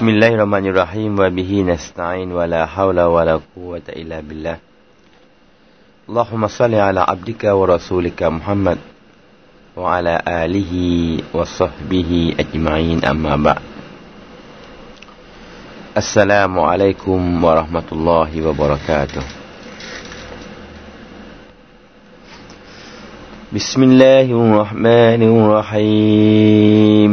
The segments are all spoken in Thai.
بسم الله الرحمن الرحيم وبه نستعين ولا حول ولا قوة إلا بالله اللهم صل على عبدك ورسولك محمد وعلى آله وصحبه أجمعين أما بعد السلام عليكم ورحمة الله وبركاته بسم الله الرحمن الرحيم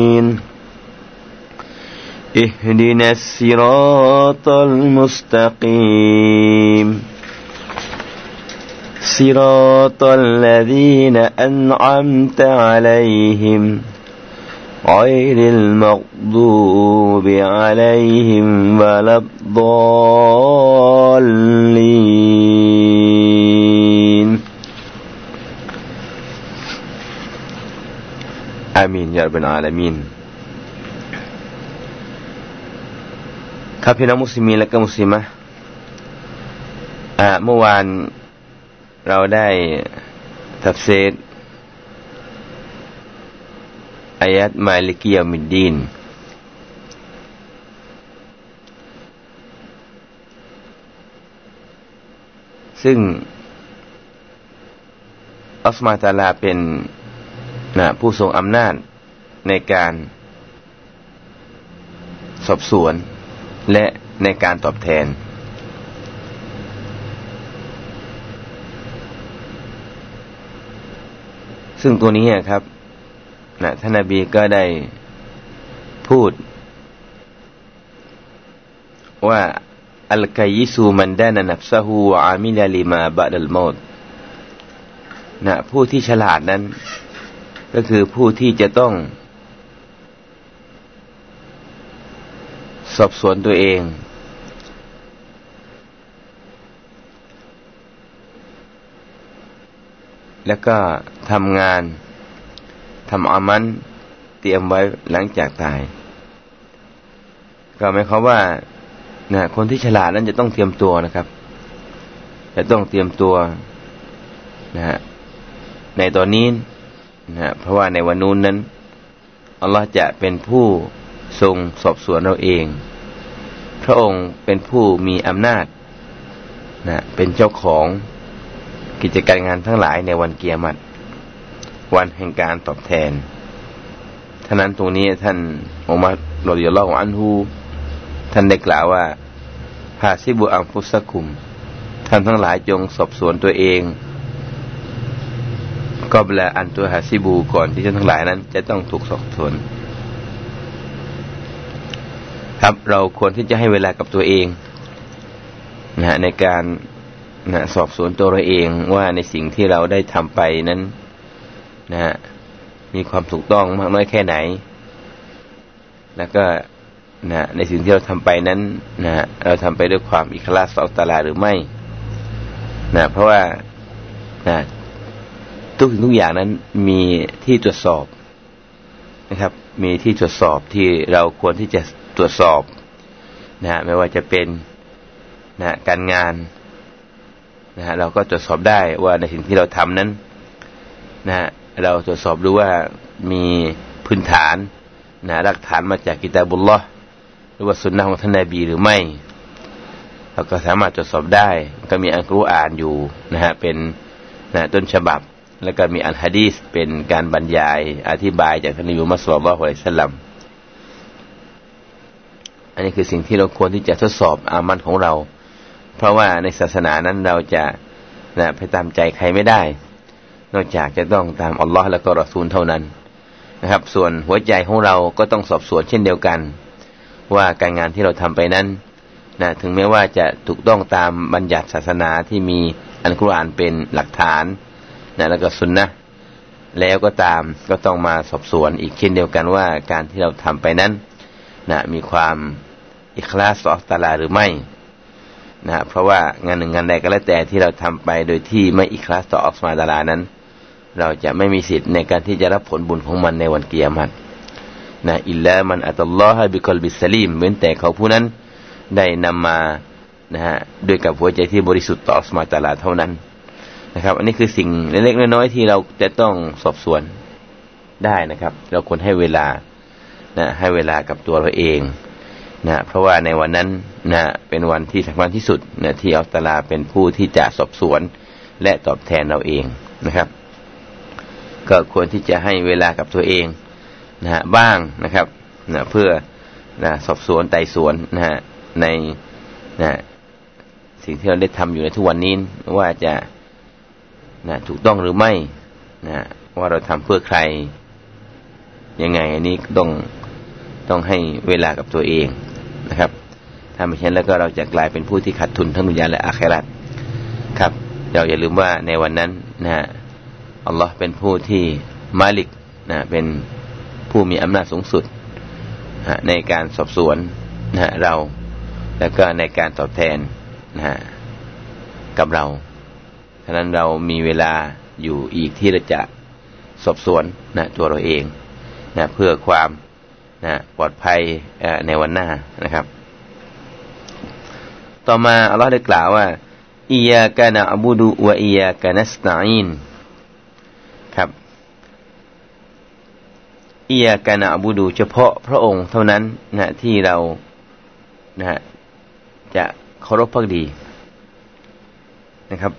اهدنا الصراط المستقيم. صراط الذين أنعمت عليهم غير المغضوب عليهم ولا الضالين. آمين يا رب العالمين. ครับพี่น้องมุสลิมีและก็มุสลิมะอ่าเมื่อวานเราได้ทัฟเซตอายัดมาลิกิยามิดดีน ซึ่งอัสมาตาลาเป็นนะผู้ทรงอำนาจในการสอบสวน และในการตอบแทน ซึ่งตัวนี้ครับนะท่านนาบีก็ได้พูด ว่าอัลกัยิสูมันดานับซาฮูอามิลาลิมาบะดัลมอดนะผู้ที่ฉลาดนั้น ก็คือผู้ที่จะต้อง สอบสวนตัวเอง แล้วก็ทำงานทำอามันเตรียมไว้หลังจากตาย ก็หมายความว่านะคนที่ฉลาดนั้นจะต้องเตรียมตัวนะครับ จะต้องเตรียมตัวนะฮะในตอนนี้นะฮะเพราะว่าในวันนู้นนั้นอัลลอฮ์จะเป็นผู้ ทรงสอบสวนเราเอง พระองค์เป็นผู้มีอำนาจนะเป็นเจ้าของกิจการงานทั้งหลายในวันเกียรติวันแห่งการตอบแทนท่านั้นตรงนี้ท่านอุมัรรดิยลลอฮุอันฮูท่านได้กล่าวว่าฮาซิบุอัมฟุสกุม ท่านทั้งหลายจงสอบสวนตัวเองก็เวลาอันตัวฮาซิบูก่อนที่ท่านทั้งหลายนั้น จะต้องถูกสอบสวน ครับ เราควรที่จะให้เวลากับตัวเองนะฮะในการนะสอบสวนตัวเราเองว่าในสิ่งที่เราได้ทำไปนั้นนะฮะมีความถูกต้องมากน้อยแค่ไหน แล้วก็นะในสิ่งที่เราทำไปนั้นนะเราทำไปด้วยความอิคลาสอัลตลาหรือไม่นะเพราะว่านะทุกสิ่งทุกอย่างนั้นมีที่ตรวจสอบนะครับ มีที่ตรวจสอบที่เราควรที่จะตรวจสอบนะฮะไม่ว่าจะเป็นนะการงานนะฮะเราก็ตรวจสอบได้ว่าในสิ่งที่เราทำนั้นนะฮะเราตรวจสอบดูว่ามีพื้นฐานนะหลักฐานมาจากกิตาบุลลอฮ์หรือว่าสุนนะของท่านนบีหรือไม่ เราก็สามารถตรวจสอบได้ ก็มีอัลกุรอานอยู่นะฮะเป็นนะต้นฉบับ แล้วก็มีอัลฮะดีสเป็นการบรรยายอธิบายจากท่านนบีมุฮัมมัดสุลลัลฮุอะลัยสลัมอันนี้คือสิ่งที่เราควรที่จะทดสอบอามันของเรา เพราะว่าในศาสนานั้นเราจะนะไปตามใจใครไม่ได้ นอกจากจะต้องตามอัลลอฮ์และก็รอซูลเท่านั้นนะครับ ส่วนหัวใจของเราก็ต้องสอบสวนเช่นเดียวกัน ว่าการงานที่เราทำไปนั้นนะถึงแม้ว่าจะถูกต้องตามบัญญัติศาสนาที่มีอันกุรอานเป็นหลักฐาน นะแล้วก็สุนนะแล้วก็ตามก็ต้องมาสอบสวนอีกเช่นเดียวกันว่าการที่เราทำไปนั้นนะมีความอิคลาสต่ออัลลอฮ์ตะอาลาหรือไม่นะเพราะว่างานหนึ่งงานใดก็แล้วแต่ที่เราทำไปโดยที่ไม่อิคลาสต่ออัลลอฮ์ตะอาลานั้น เราจะไม่มีสิทธิ์ในการที่จะรับผลบุญของมันในวันเกียรตินะอิลลามันอัตลอฮะบิคอลบิสลีมเว้นแต่เขาผู้นั้นได้นำมานะฮะด้วยกับหัวใจที่บริสุทธิ์ต่ออัลลอฮ์ตะอาลาเท่านั้น นะครับ อันนี้คือสิ่งเล็กๆน้อยๆที่เราจะต้องสอบสวนได้นะครับ เราควรให้เวลานะให้เวลากับตัวเราเองนะเพราะว่าในวันนั้นนะเป็นวันที่สำคัญที่สุดนะที่อัลตลาเป็นผู้ที่จะสอบสวน และตอบแทนเราเองนะครับ ก็ควรที่จะให้เวลากับตัวเองนะฮะบ้างนะครับนะเพื่อนะสอบสวนไต่สวนนะฮะในนะสิ่งที่เราได้ทำอยู่ในทุกวันนี้ว่าจะ นะถูกต้องหรือไม่นะว่าเราทำเพื่อใคร ยังไง อันนี้ต้องต้องให้เวลากับตัวเองนะครับ ถ้าไม่เช่นแล้วก็เราจะกลายเป็นผู้ที่ขาดทุนทั้งดุนยาและอาคราตครับ เราอย่าลืมว่าในวันนั้นนะฮะอัลลอฮ์เป็นผู้ที่มาลิกนะเป็นผู้มีอำนาจสูงสุดนะในการสอบสวนนะเราแล้วก็ในการตอบแทนนะกับเรา ฉะนั้นเรามีเวลาอยู่อีกที่เราจะสอบสวนนะตัวเราเองนะเพื่อความนะปลอดภัยในวันหน้านะครับ ต่อมาอัลลอฮ์ได้กล่าวว่าอียากานะอบูดุวะอียากานัสตัอินครับอียากานะอบูดูเฉพาะพระองค์เท่านั้นนะที่เรานะจะเคารพพักดีนะครับ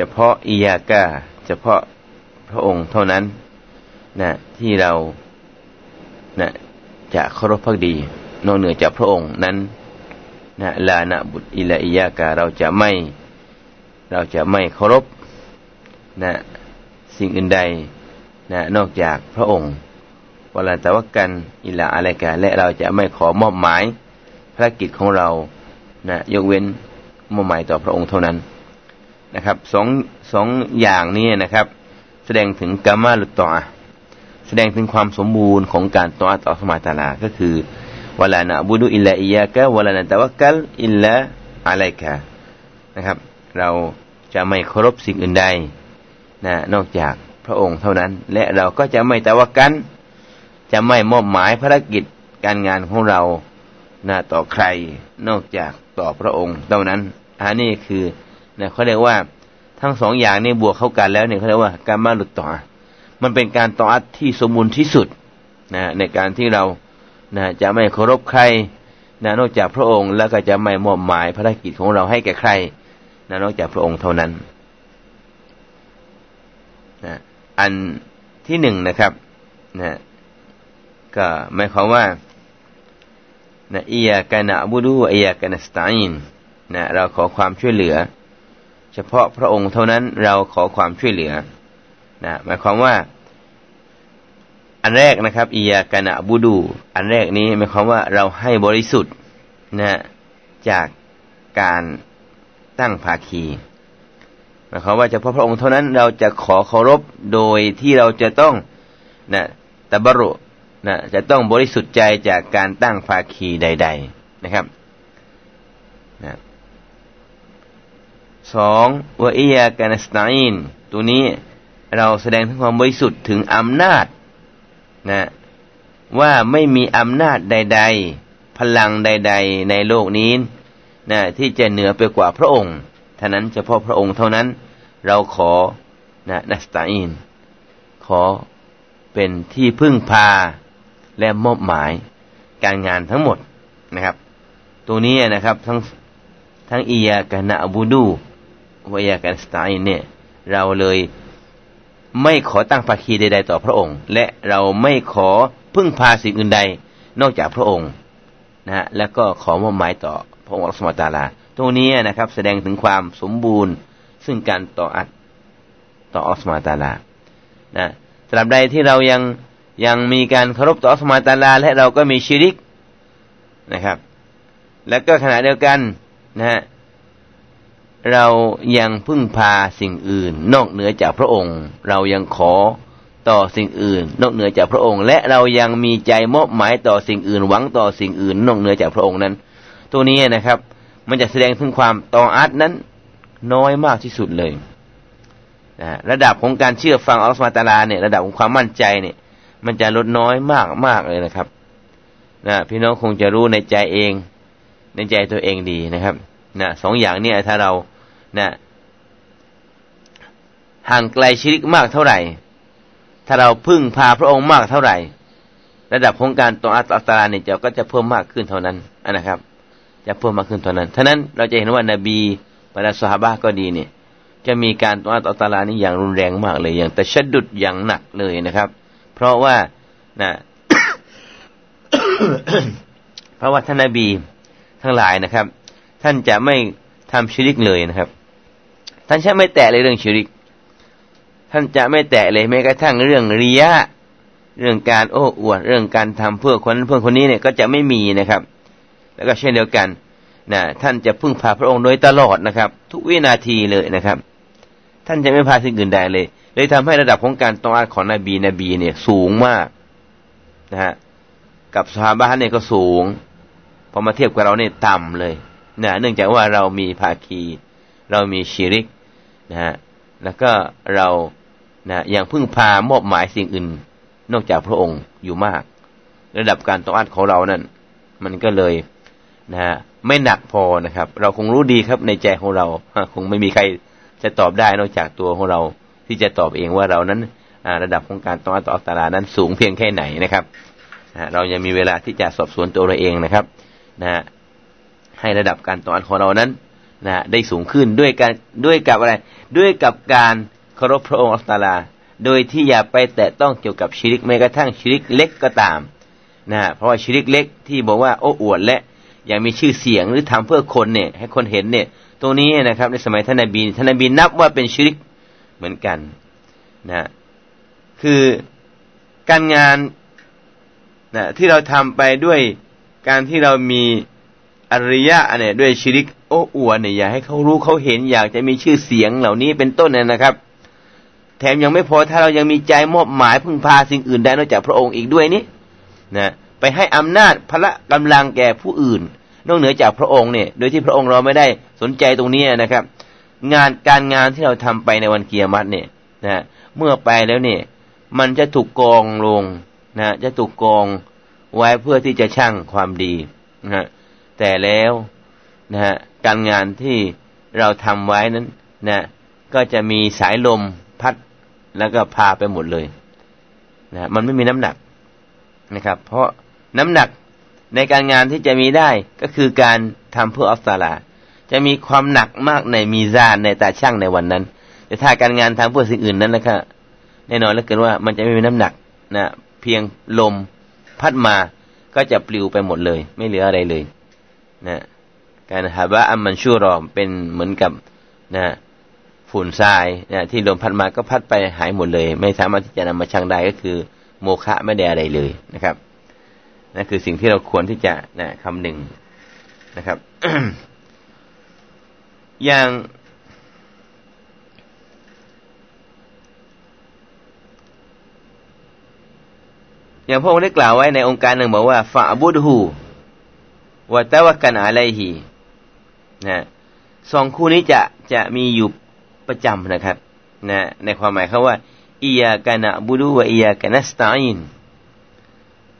เฉพาะอียากาเฉพาะพระองค์เท่านั้นนะที่เรานะจะเคารพพักดี นอกเหนือจากพระองค์นั้นนะลานะบุตรอิลาอิยากาเราจะไม่ เราจะไม่เคารพนะสิ่งอื่นใดนะนอกจากพระองค์วลาแต่ว่ากันอิลาอะไรกันและเราจะไม่ขอมอบหมายภารกิจของเรานะยกเว้นมอบหมายต่อพระองค์เท่านั้น นะครับสองสองอย่างนี้นะครับ แสดงถึงกามาลุตตอแสดงถึงความสมบูรณ์ของการต่อต่อสมาตาลาก็คือวลานะบุดุอิลลาอิยากะวลานะตะวักกัลอิลลาอะไรกะนะครับ เราจะไม่เคารพสิ่งอื่นใดนะนอกจากพระองค์เท่านั้น และเราก็จะไม่ตะวักกัน จะไม่มอบหมายภารกิจการงานของเรานะต่อใครนอกจากต่อพระองค์เท่านั้นอันนี้คือ นะเขาเรียกว่าทั้งสองอย่างนี้บวกเข้ากันแล้วเนี่ยเขาเรียกว่าการมาหลุดต่อ มันเป็นการต่ออัดที่สมบูรณ์ที่สุดนะในการที่เรานะจะไม่เคารพใครนะนอกจากพระองค์แล้วก็จะไม่มอบหมายภารกิจของเราให้แก่ใครนะนอกจากพระองค์เท่านั้นนะอันที่หนึ่งนะครับนะก็หมายความว่านะอียากานะบูดูอียากานะสตาอินนะเราขอความช่วยเหลือ ฉพาะพระองค์เท่านั้นเราขอความช่วยเหลือนะหมายความว่า อันแรกนะครับอียากานะบูดู อันแรกนี้หมายความว่าเราให้บริสุทธิ์นะจากการตั้งภาคีหมายความว่าเฉพาะพระองค์เท่านั้นเราจะขอเคารพโดยที่เราจะต้องนะตบรุนะจะต้องบริสุทธิ์ใจจากการตั้งภาคีใด ๆ นะครับนะ สองวะอียากานสไตนตัวนี้เราแสดงถึงความบริสุทธิ์ถึงอำนาจนะว่าไม่มีอำนาจใด ๆ พลังใด ๆ ในโลกนี้นะที่จะเหนือไปกว่าพระองค์ท่านั้นเฉพาะพระองค์เท่านั้น เราขอนะนัสตาอิน ขอเป็นที่พึ่งพาและมอบหมายการงานทั้งหมดนะครับ ตัวนี้นะครับทั้งทั้งอียากานะบูดู วยากันสไตน์เนี่ย เราเลยไม่ขอตั้งภาคีใด ๆ ต่อพระองค์ และเราไม่ขอพึ่งพาสิ่งอื่นใด นอกจากพระองค์นะฮะแล้วก็ขอมอบหมายต่อพระองค์อัลลอฮฺตาลาตรงนี้นะครับ แสดงถึงความสมบูรณ์ ซึ่งการต่ออัดต่ออัลลอฮฺตาลานะสำหรับใดที่เรายังยังมีการเคารพต่ออัลลอฮฺตาลา และเราก็มีชีริกนะครับ และก็ขณะเดียวกันนะฮะ เรายังพึ่งพาสิ่งอื่น นอกเหนือจากพระองค์ เรายังขอต่อสิ่งอื่น นอกเหนือจากพระองค์ และเรายังมีใจมอบหมายต่อสิ่งอื่น หวังต่อสิ่งอื่น นอกเหนือจากพระองค์นั้น ตัวนี้นะครับ มันจะแสดงถึงความตออาตนั้น น้อยมากที่สุดเลยนะระดับของการเชื่อฟังอัลลอฮฺตาลาเนี่ยระดับของความมั่นใจเนี่ย มันจะลดน้อยมากมากเลยนะครับนะพี่น้องคงจะรู้ในใจเอง ในใจตัวเองดีนะครับ นะสองอย่างเนี่ยถ้าเรานะห่างไกลชีริกมากเท่าไหร่ ถ้าเราพึ่งพาพระองค์มากเท่าไหร่ ระดับของการตองอัตตาเนี่ยจะก็จะเพิ่มมากขึ้นเท่านั้นนะครับ จะเพิ่มมากขึ้นเท่านั้นท่านั้นเราจะเห็นว่านบีบรรดาสหาก็ดีเนี่ย จะมีการตองอัตตาลานี่อย่างรุนแรงมากเลยอย่างแต่ชัดดุดอย่างหนักเลยนะครับ เพราะว่านะเพราะว่าท่านนบีทั้งหลายนะครับ ท่านจะไม่ทำชิริกเลยนะครับ ท่านจะไม่แตะเลยเรื่องชิริก ท่านจะไม่แตะเลยแม้กระทั่งเรื่องริยะเรื่องการโอ้อวดเรื่องการทำเพื่อคนเพื่อคนนี้เนี่ยก็จะไม่มีนะครับ แล้วก็เช่นเดียวกันนะท่านจะพึ่งพาพระองค์โดยตลอดนะครับ ทุกวินาทีเลยนะครับ ท่านจะไม่พาสิ่งอื่นใดเลย เลยทำให้ระดับของการตองอาของนบีนบีเนี่ยสูงมากนะฮะกับสหาบานเนี่ยก็สูงพอมาเทียบกับเราเนี่ยต่ำเลย นะเนื่องจากว่าเรามีภาคี เรามีชีริกนะฮะแล้วก็เรานะยังพึ่งพามอบหมายสิ่งอื่น นอกจากพระองค์อยู่มาก ระดับการต่ออัดของเรานั่น มันก็เลยนะฮะไม่หนักพอนะครับ เราคงรู้ดีครับในใจของเรา คงไม่มีใครจะตอบได้นอกจากตัวของเราที่จะตอบเองว่าเรานั้นระดับของการต่ออัดต่ออัตรานั้นสูงเพียงแค่ไหนนะครับเรายังมีเวลาที่จะสอบสวนตัวเราเองนะครับนะ ให้ระดับการต่ออัดของเรานั้นนะได้สูงขึ้นด้วยการด้วยกับอะไร ด้วยกับการเคารพพระองค์อัลตาลา โดยที่อย่าไปแตะต้องเกี่ยวกับชีริกแม้กระทั่งชีริกเล็กก็ตามนะเพราะว่าชีริกเล็กที่บอกว่าโอ้อวดและอย่างมีชื่อเสียงหรือทำเพื่อคนเนี่ยให้คนเห็นเนี่ยตรงนี้นะครับในสมัยท่านนบีท่านนบีนับว่าเป็นชีริกเหมือนกันนะคือการงานนะที่เราทำไปด้วยการที่เรามี อริยะเนี่ยด้วยชีริกโอ้อวดเนี่ยอยากให้เขารู้เขาเห็นอยากจะมีชื่อเสียงเหล่านี้เป็นต้นเนี่ยนะครับ แถมยังไม่พอถ้าเรายังมีใจมอบหมายพึ่งพาสิ่งอื่นได้นอกจากพระองค์อีกด้วยนี่นะไปให้อำนาจพละกำลังแก่ผู้อื่น นอกเหนือจากพระองค์เนี่ย โดยที่พระองค์เราไม่ได้สนใจตรงนี้นะครับ งานการงานที่เราทำไปในวันเกียรติเนี่ยนะเมื่อไปแล้วเนี่ย มันจะถูกกองลงนะจะถูกกองไว้เพื่อที่จะชั่งความดีนะ แต่แล้วนะฮะการงานที่เราทำไว้นั้นนะก็จะมีสายลมพัดแล้วก็พาไปหมดเลยนะมันไม่มีน้ำหนักนะครับ เพราะน้ำหนักในการงานที่จะมีได้ก็คือการทำเพื่ออัลตาลาจะมีความหนักมากในมีซานในตาช่างในวันนั้น แต่ถ้าการงานทำเพื่อสิ่งอื่นนั้นนะครับแน่นอนแล้วเกินว่ามันจะไม่มีน้ำหนักนะเพียงลมพัดมาก็จะปลิวไปหมดเลย ไม่เหลืออะไรเลย นะการฮาบะอัมมันชูรอมเป็นเหมือนกับนะฝุ่นทรายนะที่ลมพัดมาก็พัดไปหายหมดเลย ไม่สามารถที่จะนำมาชังได้ก็คือ โมฆะไม่ได้อะไรเลยนะครับนั่นคือสิ่งที่เราควรที่จะนะคำหนึ่งนะครับ อย่างอย่างพระองค์ได้กล่าวไว้ในองค์การหนึ่งบอกว่าฟาบุดหู วะตะวกันอะไรฮีนะสองคู่นี้จะจะมีอยู่ประจำนะครับนะในความหมายเขาว่าอียากานะบุดูวะอียากานัสตาอิน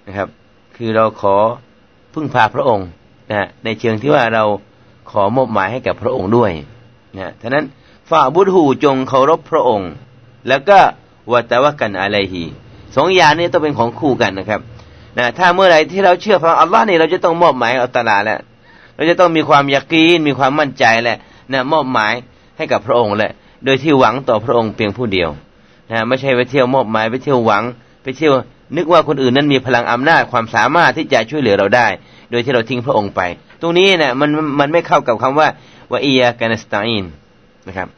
นะครับ คือเราขอพึ่งพาพระองค์นะในเชิงที่ว่าเราขอมอบหมายให้กับพระองค์ด้วยนะฉะนั้นฝ่าบุตรหูจงเคารพพระองค์ แล้วก็วัตวกันอะไรฮีสองอย่างนี้ต้องเป็นของคู่กันนะครับ นะถ้าเมื่อไหร่ที่เราเชื่อพระอัลลอฮ์นี่เราจะต้องมอบหมายอัลตลาแล้วเราจะต้องมีความยักีนมีความมั่นใจแหละนะมอบหมายให้กับพระองค์แหละ โดยที่หวังต่อพระองค์เพียงผู้เดียวนะไม่ใช่ไปเที่ยวมอบหมายไปเที่ยวหวัง ไปเที่ยวนึกว่าคนอื่นนั้นมีพลังอำนาจความสามารถที่จะช่วยเหลือเราได้ โดยที่เราทิ้งพระองค์ไป ตรงนี้นะมันมันไม่เข้ากับคำว่าว่าอียากานสตาอินนะครับ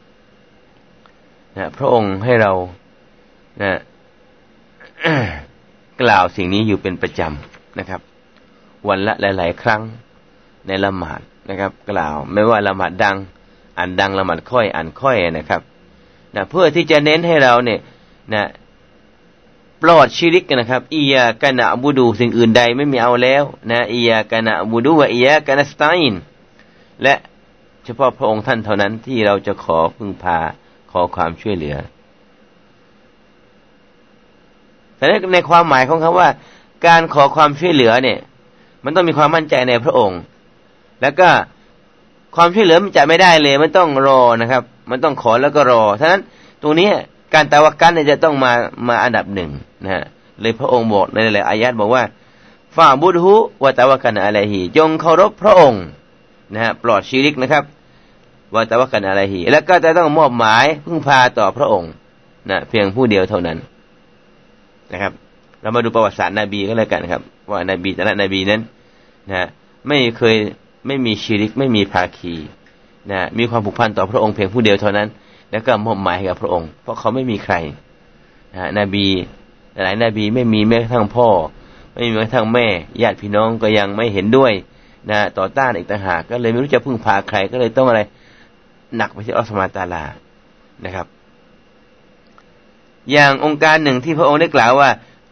นะพระองค์ให้เรานะ กล่าวสิ่งนี้อยู่เป็นประจำนะครับ วันละหลาย ๆ ครั้งในละหมาดนะครับ กล่าวไม่ว่าละหมาดดัง อ่านดังละหมาดค่อย อ่านค่อยนะครับนะเพื่อที่จะเน้นให้เราเนี่ยนะปลอดชีริกนะครับอียากานะบูดูสิ่งอื่นใดไม่มีเอาแล้วนะอียากานะบูดูว่าอียากานะสไตน์และเฉพาะพระองค์ท่านเท่านั้นที่เราจะขอพึ่งพาขอความช่วยเหลือ แต่ในความหมายของคาว่า การขอความช่วยเหลือเนี่ย มันต้องมีความมั่นใจในพระองค์ แล้วก็ความช่วยเหลือมันจะไม่ได้เลยมันต้องรอนะครับ มันต้องขอแล้วก็รอฉะนั้นตรงนี้การตะวักกันเนี่ยจะต้องมามาอันดับหนึ่งนะฮะเลยพระองค์บอกในหลายอายะบอกว่าฝ่าบุตหุวตะวกันอะไรหีจงเคารพพระองค์นะฮะปลอดชีริกนะครับวตะวกันอะไรหีแล้วก็จะต้องมอบหมายพึ่งพาต่อพระองค์นะเพียงผู้เดียวเท่านั้น นะครับ เรามาดูประวัติศาสตร์นบีก็แล้วกันครับ ว่านาบีแต่ละนบีนั้นนะไม่เคยไม่มีชีริกไม่มีภาคีนะมีความผูกพันต่อพระองค์เพียงผู้เดียวเท่านั้น แล้วก็มอบหมายให้กับพระองค์ เพราะเขาไม่มีใครนะนบีหลายนบีไม่มีแม้กระทั่งพ่อ ไม่มีแม้กระทั่งแม่ญาติพี่น้องก็ยังไม่เห็นด้วยนะต่อต้านอีกต่างหากก็เลยไม่รู้จะพึ่งพาใครก็เลยต้องอะไรหนักไปที่อัลสมาตาลานะครับ อย่างองค์การหนึ่งที่พระองค์ได้กล่าวว่า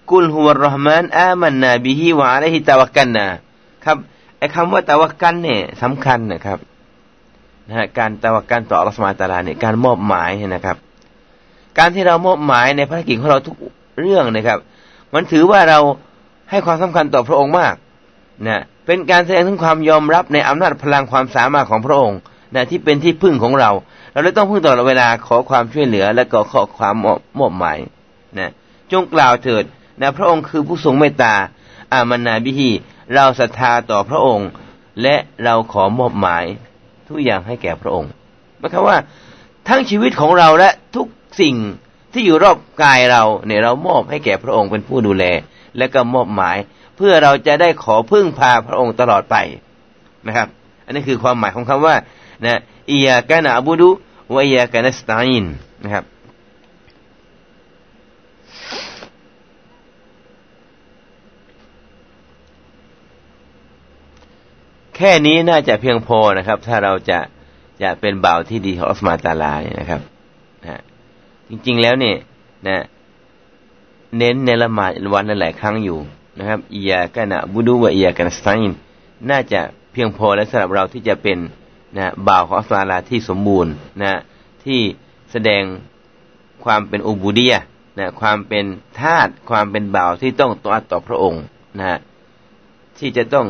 กุลฮุวรห์มานอามันนาบิฮิวะอะลัยฮิตะวักกันนะครับไอ้คำว่าตะวักกันเนี่ยสำคัญนะครับนะฮะการตะวักกันต่ออัลสมาตาลาเนี่ยการมอบหมายนะครับ การที่เรามอบหมายในภารกิจของเราทุกเรื่องนะครับ มันถือว่าเราให้ความสำคัญต่อพระองค์มากนะเป็นการแสดงถึงความยอมรับในอำนาจพลังความสามารถของพระองค์นะที่เป็นที่พึ่งของเรา เราเลยต้องพึ่งตลอดเวลาขอความช่วยเหลือ และก็ขอความมอบหมายนะจงกล่าวเถิดนะพระองค์คือผู้ทรงเมตตา อามานาบิฮีเราศรัทธาต่อพระองค์ และเราขอมอบหมายทุกอย่างให้แก่พระองค์หมายความว่า ทั้งชีวิตของเราและทุกสิ่งที่อยู่รอบกายเราเนี่ยเรามอบให้แก่พระองค์เป็นผู้ดูแล และก็มอบหมาย เพื่อเราจะได้ขอพึ่งพาพระองค์ตลอดไปนะครับ อันนี้คือความหมายของคำว่านะอียากานะอบูดุ วะอียากนสตาอินนะครับ แค่นี้น่าจะเพียงพอนะครับ ถ้าเราจะจะเป็นบ่าวที่ดีของอัสมาตาลาเนี่ยนะครับนะจริงๆแล้วเนี่ยนะเน้นในละหมาดวันหลายครั้งอยู่นะครับอียากานะบูดูวะอียากานะสตาอินน่าจะเพียงพอและสำหรับเราที่จะเป็น นะบ่าวของอัสลาที่สมบูรณ์นะที่แสดงความเป็นอุบูเดียนะความเป็นทาสความเป็นบ่าวที่ต้องต่อต่อพระองค์นะที่จะต้อง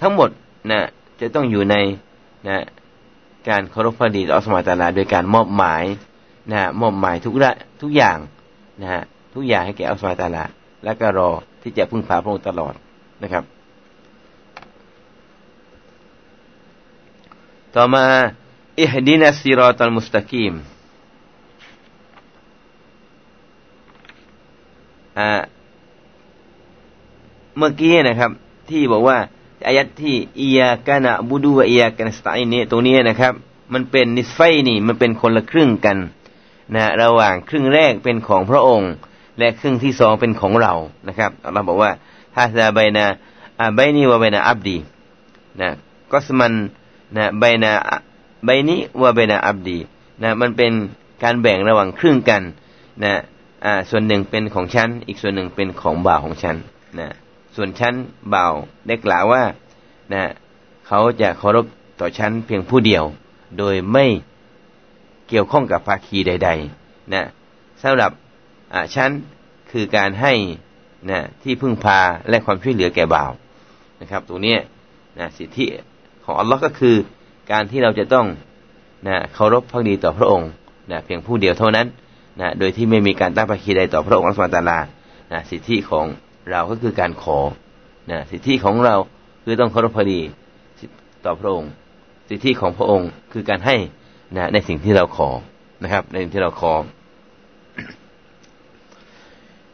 ทั้งหมดนะจะต้องอยู่ในนะการเคารพพระดีต่อสมาตาลาโดยการมอบหมายนะมอบหมายทุกระทุกอย่างนะฮะทุกอย่างให้แก่อัลสมาตาลา และก็รอที่จะพึ่งพาพระองค์ตลอดนะครับ ต่อมาอิฮดินัสซิรอตัลมุสตะกีมอ่าเมื่อกี้นะครับ ที่บอกว่าอายัดที่อียากานะบูดูวะอียากานะสตาอินนี่ตรงนี้นะครับ มันเป็นนิสไฟนี่มันเป็นคนละครึ่งกันนะระหว่างครึ่งแรกเป็นของพระองค์ และครึ่งที่สองเป็นของเรานะครับเราบอกว่าถ้าจะใบนาใบนีว่าใบนาอับดีนะก็สมัน นะใบนาใบนี้ว่าใบนาอับดีนะมันเป็นการแบ่งระหว่างครึ่งกันนะอ่าส่วนหนึ่งเป็นของฉัน อีกส่วนหนึ่งเป็นของบ่าวของฉันนะส่วนฉันบ่าวได้กล่าวว่านะเขาจะเคารพต่อฉันเพียงผู้เดียว โดยไม่เกี่ยวข้องกับภาคีใด ๆ นะสำหรับอ่าฉันคือการให้นะที่พึ่งพาและความช่วยเหลือแก่บ่าวนะครับ ตรงนี้นะสิทธิ ของอัลลอฮ์ก็คือ การที่เราจะต้องนะเคารพพักดีต่อพระองค์นะเพียงผู้เดียวเท่านั้นนะโดยที่ไม่มีการตั้งภาคีใดต่อพระองค์อัลลอฮฺตาลานะสิทธิของเราก็คือการขอนะสิทธิของเราคือต้องเคารพพอดีต่อพระองค์ สิทธิของพระองค์คือการให้นะในสิ่งที่เราขอนะครับ ในสิ่งที่เราขอ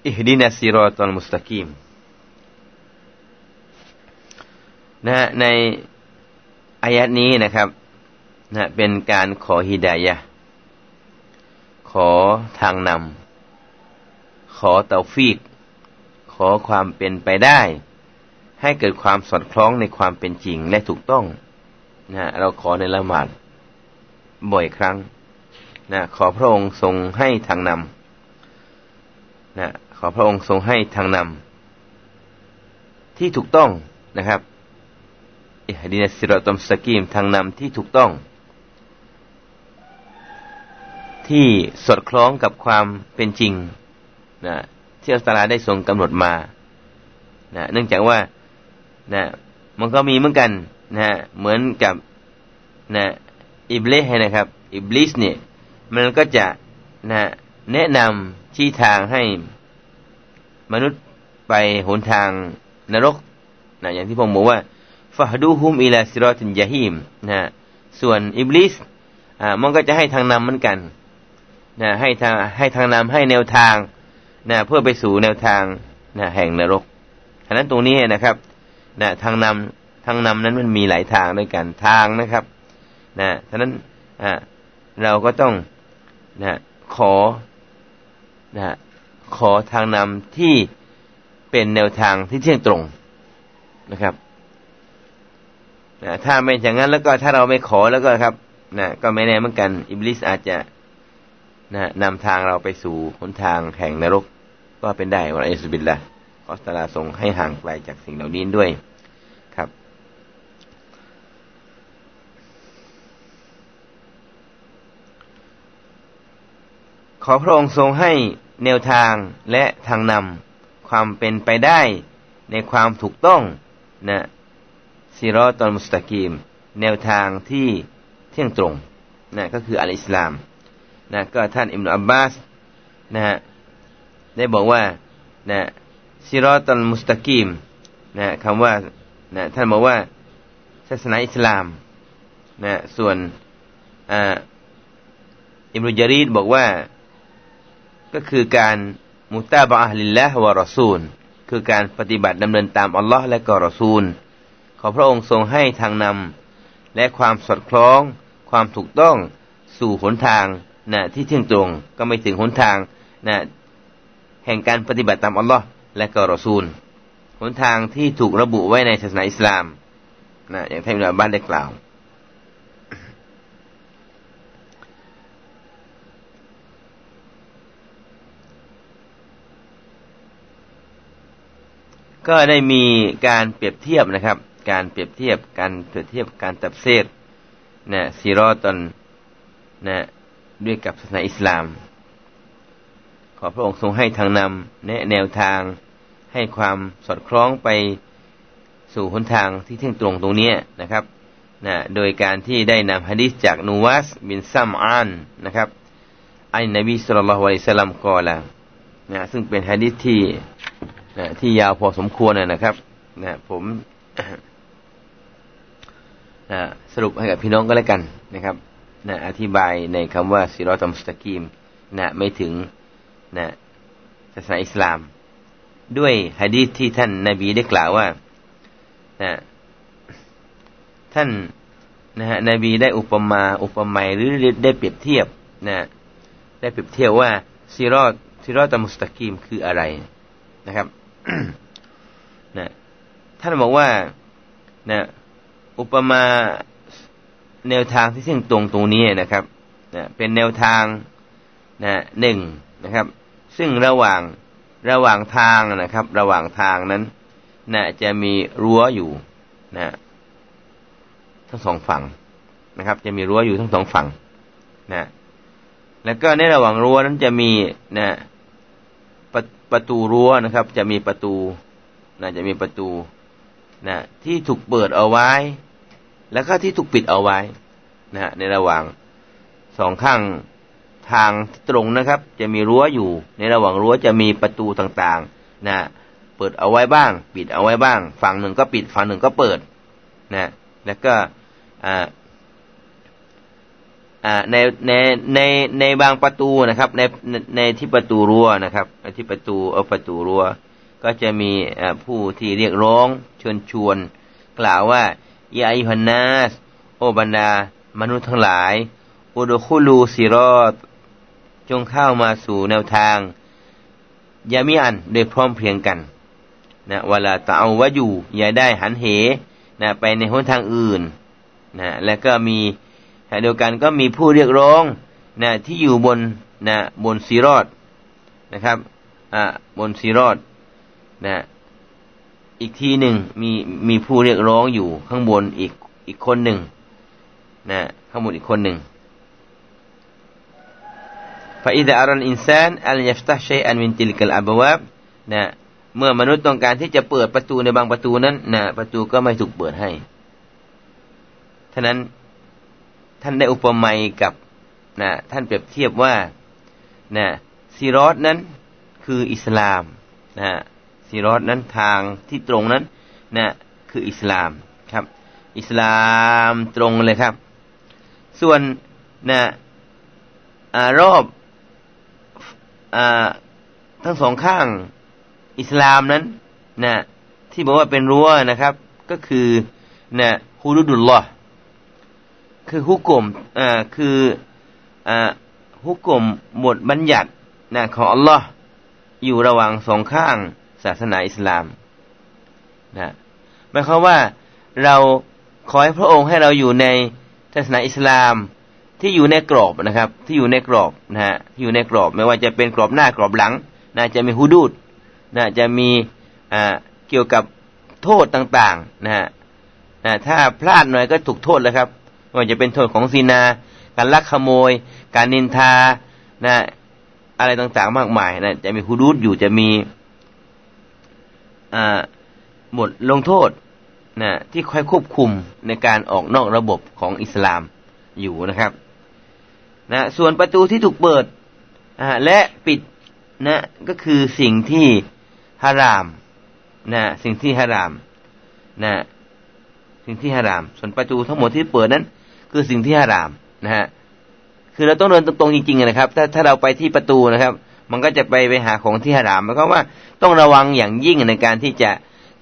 อิฮดีนัสซิรอตัลมุสตะกีมนะใน อายะนี้นะครับนะเป็นการขอฮิดายะขอทางนำขอเตาฟีก ขอความเป็นไปได้ ให้เกิดความสอดคล้องในความเป็นจริงและถูกต้องนะเราขอในละหมาดบ่อยครั้งนะขอพระองค์ทรงให้ทางนำนะขอพระองค์ทรงให้ทางนำที่ถูกต้องนะครับ اهدنا الصراط المستقيم ทางนำที่ถูกต้อง ที่สอดคล้องกับความเป็นจริงนะที่อัลลอฮ์ตะอาลาได้ทรงกำหนดมานะเนื่องจากว่านะมันก็มีเหมือนกันนะเหมือนกับนะอิบลิสนะครับ อิบลิสเนี่ยมันก็จะนะแนะนำชี้ทางให้มนุษย์ไปหนทางนรกนะอย่างที่ผมบอกว่า ฟาดูฮุมอิลาซิรอตินยาฮิมนะส่วนอิบลิสอ่ามันก็จะให้ทางนำเหมือนกันนะให้ทางให้ทางนำให้แนวทางนะเพื่อไปสู่แนวทางนะแห่งนรกฉะนั้นตรงนี้นะครับนะทางนำทางนำนั้นมันมีหลายทางด้วยกันทางนะครับนะฉะนั้นอ่าเราก็ต้องนะขอนะขอทางนำที่เป็นแนวทางที่เที่ยงตรงนะครับ นะถ้าไม่อย่างนั้นแล้วก็ถ้าเราไม่ขอแล้วก็ครับนะก็ไม่แน่เหมือนกันอิบลิสอาจจะนะนำทางเราไปสู่หนทางแห่งนรก ก็เป็นได้วะอิสบิลละขอสตาลาทรงให้ห่างไกลจากสิ่งเหล่านี้ด้วยครับ ขอพระองค์ทรงให้แนวทางและทางนำความเป็นไปได้ในความถูกต้องนะ ซีรอตอนมุสตะกีม แนวทางที่เที่ยงตรงนะก็คืออัลอิสลามนะก็ท่านอิมรุอับบาสนะฮะได้บอกว่านะซีรอตอนมุสตะกีมนะคำว่านะท่านบอกว่าศาสนาอิสลามนะส่วนอิมรุจารีดบอกว่าก็คือการมุตาบะลิลละวะรอซูล คือการปฏิบัติดำเนินตามอัลลอฮ์และก็รอซูล ขอพระองค์ทรงให้ทางนำและความสอดคล้อง ความถูกต้องสู่หนทางนะที่เที่ยงตรงก็ไม่ถึงหนทางนะแห่งการปฏิบัติตามอัลลอฮ์และก็รอซูลหนทางที่ถูกระบุไว้ในศาสนาอิสลามนะอย่างที่เราบ้านได้กล่าว ก็ได้มีการเปรียบเทียบนะครับ การเปรียบเทียบการเปรียบเทียบการตับเซตนะซีรอตอนนะด้วยกับศาสนาอิสลาม ขอพระองค์ทรงให้ทางนำแนะแนวทางให้ความสอดคล้องไปสู่หนทางที่เที่ยงตรงตรงนี้นะครับนะโดยการที่ได้นำฮะดิษจากนูวัสบินซัมอานนะครับอันนบีสุลต่านละฮ์วะลิสลัมกอล่าวนะซึ่งเป็นฮะดิษที่นะที่ยาวพอสมควรนะครับนะผม นะสรุปให้กับพี่น้องก็แล้วกันนะครับนะอธิบายในคำว่าซิรอตมสตะกีมนะไม่ถึงนะศาสนาอิสลาม ด้วยฮะดีษที่ท่านนาบีได้กล่าวว่านะท่านนะฮะนบีได้อุปมาอุปไมยหรือได้เปรียบเทียบนะได้เปรียบเทียบว่าซิรอตซิรอตัมสตะกีมคืออะไรนะครับนะท่านบอกว่านะ อุปมาแนวทางที่เส้นตรงตรงนี้นะครับนะเป็นแนวทางนะหนึ่งนะครับ ซึ่งระหว่างระหว่างทางนะครับ ระหว่างทางนั้นนะจะมีรั้วอยู่นะทั้งสองฝั่งนะครับ จะมีรั้วอยู่ทั้งสองฝั่งนะแล้วก็ในระหว่างรั้วนั้นจะมีนะประประตูรั้วนะครับ จะมีประตูนะจะมีประตูนะที่ถูกเปิดเอาไว้ แล้วก็ที่ถูกปิดเอาไว้นะในระหว่างสองข้างทางตรงนะครับ จะมีรั้วอยู่ ในระหว่างรั้วจะมีประตูต่างๆนะเปิดเอาไว้บ้าง ปิดเอาไว้บ้าง ฝั่งหนึ่งก็ปิดฝั่งหนึ่งก็เปิดนะแล้วก็อ่าในในในในบางประตูนะครับ ในในที่ประตูรั้วนะครับที่ประตูเอาประตูรั้ว ก็จะมีผู้ที่เรียกร้องเชิญชวน กล่าวว่า ยาอิฮันนาส โอบรรดา มนุษย์ทั้งหลาย อุดคุลูซิรอด จงเข้ามาสู่แนวทาง ยามิอันโดยพร้อมเพรียงกัน นะเวลาตะเอาวะอยู่ อย่าได้หันเหนะไปในหนทางอื่น นะ และก็มีเดียวกันก็มีผู้เรียกร้องนะที่อยู่บนนะบนซีรอดนะครับอ่าบนซีรอดนะ อีกทีหนึ่งมีมีผู้เรียกร้องอยู่ข้างบนอีกอีกคนหนึ่งนะข้างบนอีกคนหนึ่ง فإذا أرى الإنسان أن يفتح شيئا من تلك الأبواب นะเมื่อมนุษย์ต้องการที่จะเปิดประตูในบางประตูนั้นนะประตูก็ไม่ถูกเปิดให้ท่านั้นท่านได้อุปมากับนะท่านเปรียบเทียบว่านะซีรอสนั้นคืออิสลามนะ ซีรอสนั้นทางที่ตรงนั้นนะคืออิสลามครับ อิสลามตรงเลยครับ ส่วนนะอารอบอทั้งสองข้างอิสลามนั้นนะที่บอกว่าเป็นรั้วนะครับ ก็คือนะฮูดุดุลลอฮ์คือฮุกกลมอ่าคืออ่าฮุกกลมหมดบัญญัตินะของอัลลอฮ์อยู่ระหว่างสองข้าง ศาสนาอิสลามนะหมายความว่าเราขอให้พระองค์ให้เราอยู่ในศาสนาอิสลามที่อยู่ในกรอบนะครับ ที่อยู่ในกรอบนะฮะที่อยู่ในกรอบไม่ว่าจะเป็นกรอบหน้ากรอบหลังนะจะมีฮุดูดนะจะมีอ่าเกี่ยวกับโทษต่างๆนะฮะนะถ้าพลาดหน่อยก็ถูกโทษแล้วครับว่าจะเป็นโทษของซีนา การลักขโมย การนินทานะอะไรต่างๆมากมายนะจะมีฮุดูดอยู่จะมี อ่าหมดลงโทษนะที่คอยควบคุมในการออกนอกระบบของอิสลามอยู่นะครับนะส่วนประตูที่ถูกเปิดและปิดนะก็คือสิ่งที่ฮารามนะสิ่งที่ฮารามนะสิ่งที่ฮาราม ส่วนประตูทั้งหมดที่เปิดนั้น คือสิ่งที่ฮารามนะฮะคือเราต้องเดินตรงๆจริงๆนะครับ ถ้าถ้าเราไปที่ประตูนะครับ มันก็จะไปไปหาของที่ฮารามหมายความว่าต้องระวังอย่างยิ่งในการที่จะ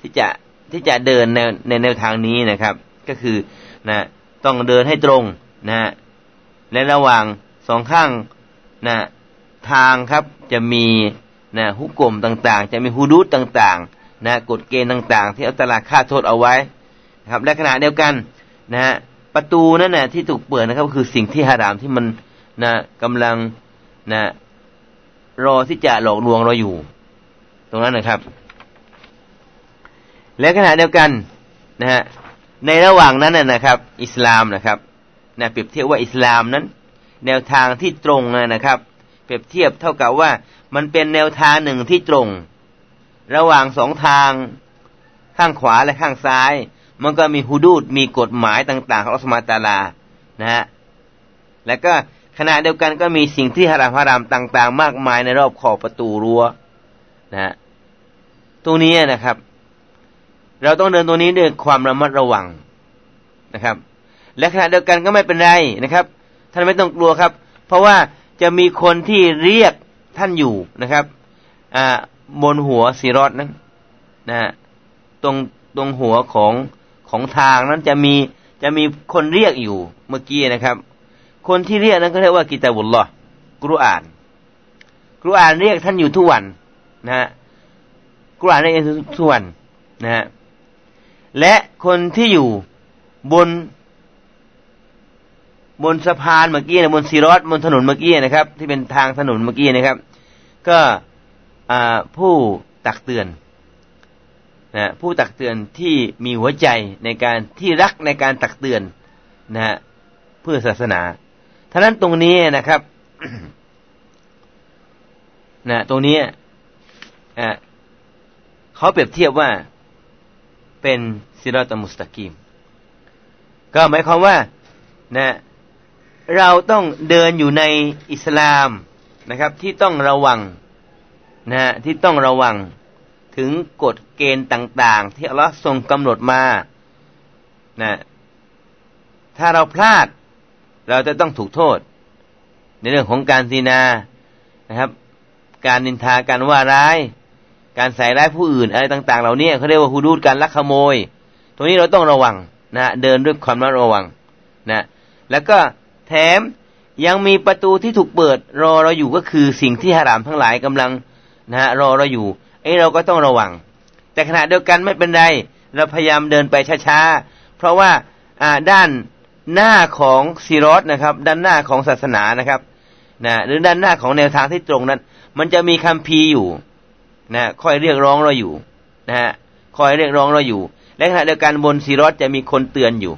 ที่จะที่จะเดินในในแนวทางนี้นะครับ ก็คือนะต้องเดินให้ตรงนะและระหว่างสองข้างนะทางครับจะมีนะฮุกกลมต่างๆ จะมีฮูดูดต่างๆนะกฎเกณฑ์ต่างๆ ที่อัตลาค่าโทษเอาไว้นะครับและขณะเดียวกันนะฮะประตูนั่นนะที่ถูกเปิดนะครับ คือสิ่งที่ฮารามที่มันนะกำลังนะ รอที่จะหลอกลวงเราอยู่ ตรงนั้นนะครับ และขณะเดียวกันนะฮะในระหว่างนั้นนะครับ อิสลามนะครับนะเปรียบเทียบว่าอิสลามนั้น แนวทางที่ตรงนะครับ เปรียบเทียบเท่ากับว่ามันเป็นแนวทางหนึ่งที่ตรง ระหว่างสองทางข้างขวาและข้างซ้าย มันก็มีฮูดูดมีกฎหมายต่าง ๆ ของอัลสมาตาลานะฮะแล้วก็ ขณะเดียวกันก็มีสิ่งที่ฮารามฮารามต่างๆ มากมายในรอบขอบประตูรั้วนะฮะตรงนี้นะครับ เราต้องเดินตรงนี้ด้วยความระมัดระวังนะครับ และขณะเดียวกันก็ไม่เป็นไรนะครับ ท่านไม่ต้องกลัวครับ เพราะว่าจะมีคนที่เรียกท่านอยู่นะครับอ่าบนหัวสีรอดนั้นนะตรงตรงหัวของของทางนั้นจะมีจะมีคนเรียกอยู่เมื่อกี้นะครับ คนที่เรียกนั้นก็เรียกว่ากิตาบุลลอกรุอ่านกรุอ่านเรียกท่านอยู่ทุกวันนะฮะกรุอ่านเรียกทุกวันนะฮะและคนที่อยู่บน บนสะพานเมื่อกี้นะบนซีรอสบนถนนเมื่อกี้นะครับ ที่เป็นทางถนนเมื่อกี้นะครับ ก็ผู้ตักเตือนนะผู้ตักเตือนที่มีหัวใจในการที่รักในการตักเตือนนะฮะเพื่อศาสนา ท่านั้นตรงนี้นะครับนะตรงนี้อ่าเขาเปรียบเทียบว่าเป็นซิรอตมุสตะกีมก็หมายความว่านะเราต้องเดินอยู่ในอิสลามนะครับ ที่ต้องระวังนะที่ต้องระวังถึงกฎเกณฑ์ต่าง ๆ ที่อัลลอฮ์ทรงกำหนดมานะถ้าเราพลาด เราจะต้องถูกโทษ ในเรื่องของการซีนานะครับ การนินทาการว่าร้าย การใส่ร้ายผู้อื่นอะไรต่าง ๆ เหล่านี้เขาเรียกว่าฮูดูดการลักขโมย ตรงนี้เราต้องระวังนะเดินด้วยความระวังนะแล้วก็แถมยังมีประตูที่ถูกเปิด รอเราอยู่ก็คือสิ่งที่ฮารามทั้งหลายกำลังนะฮะรอเราอยู่ไอ้เราก็ต้องระวัง แต่ขณะเดียวกันไม่เป็นไร เราพยายามเดินไปช้าๆเพราะว่าอ่าด้าน หน้าของซีรอสนะครับ ด้านหน้าของศาสนานะครับนะหรือด้านหน้าของแนวทางที่ตรงนั้น มันจะมีคัมภีร์อยู่นะคอยเรียกร้องเราอยู่นะฮะคอยเรียกร้องเราอยู่ และขณะเดียวกันบนซีรอตจะมีคนเตือนอยู่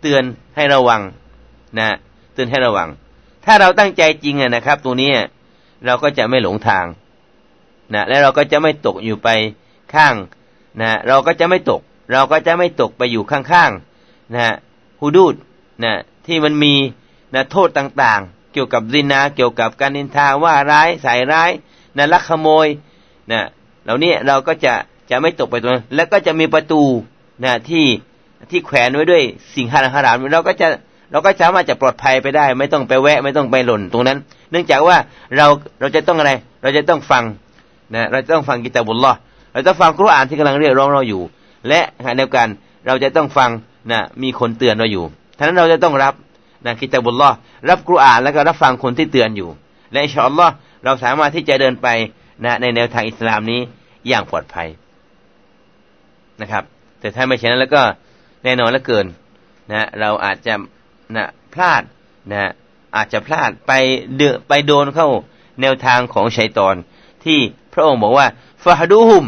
เตือนให้ระวังนะเตือนให้ระวัง ถ้าเราตั้งใจจริงนะครับ ตัวนี้เราก็จะไม่หลงทางนะและเราก็จะไม่ตกอยู่ไปข้างนะเราก็จะไม่ตก เราก็จะไม่ตกไปอยู่ข้างๆนะ ฮูดูดนะที่มันมีนะโทษต่างๆ เกี่ยวกับซินา เกี่ยวกับการนินทาว่าร้ายใส่ร้ายนะลักขโมยนะเหล่านี้เราก็จะจะไม่ตกไปตรงนั้นแล้วก็จะมีประตูนะที่ที่แขวนไว้ด้วยสิ่งหารหารามเราก็จะเราก็สามารถจะปลอดภัยไปได้ ไม่ต้องไปแวะ ไม่ต้องไปหล่นตรงนั้น เนื่องจากว่าเราเราจะต้องอะไร เราจะต้องฟังนะเราจะต้องฟังกิตาบุลลอเราจะฟังคุรานที่กำลังเรียกร้องเราอยู่ และขณะเดียวกันเราจะต้องฟัง นะมีคนเตือนเราอยู่ฉะนั้นเราจะต้องรับนะกิตาบุลลอรับคุรานแล้วก็รับฟังคนที่เตือนอยู่ และอินชาอัลลอฮ์เราสามารถที่จะเดินไปนะในแนวทางอิสลามนี้อย่างปลอดภัยนะครับ แต่ถ้าไม่เช่นนั้นแล้วก็แน่นอนเหลือเกินนะเราอาจจะนะพลาดนะอาจจะพลาดไปเดือไปโดนเข้าแนวทางของชัยตอน ที่พระองค์บอกว่าฟาดูหุม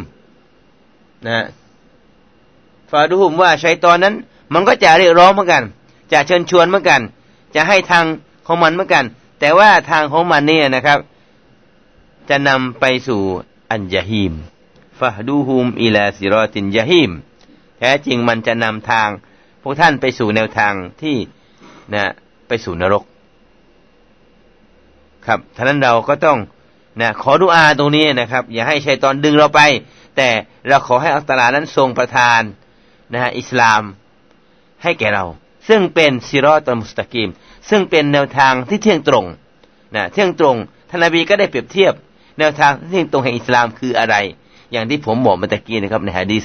นะฟาดูหุมว่าชัยตอนนั้น มันก็จะเรียกร้องเหมือนกัน จะเชิญชวนเหมือนกัน จะให้ทางของมันเหมือนกัน แต่ว่าทางของมันเนี่ยนะครับ จะนำไปสู่อันยาฮิมฟาดูฮุมอิลาซิรอตินยาฮิมแท้จริงมันจะนำทาง พวกท่านไปสู่แนวทางที่นะไปสู่นรก ครับท่านั้นเราก็ต้องนะขอดุอาตรงนี้นะครับ อย่าให้ชัยตอนดึงเราไป แต่เราขอให้อัลตลานั้นทรงประทานนะฮะอิสลาม ให้แก่เรา ซึ่งเป็นซิรอตมุสตะกีมซึ่งเป็นแนวทางที่เที่ยงตรงนะเที่ยงตรงท่านนบีก็ได้เปรียบเทียบ แนวทางที่เที่ยงตรงแห่งอิสลามคืออะไร อย่างที่ผมบอกเมื่อกี้นะครับในฮะดิษ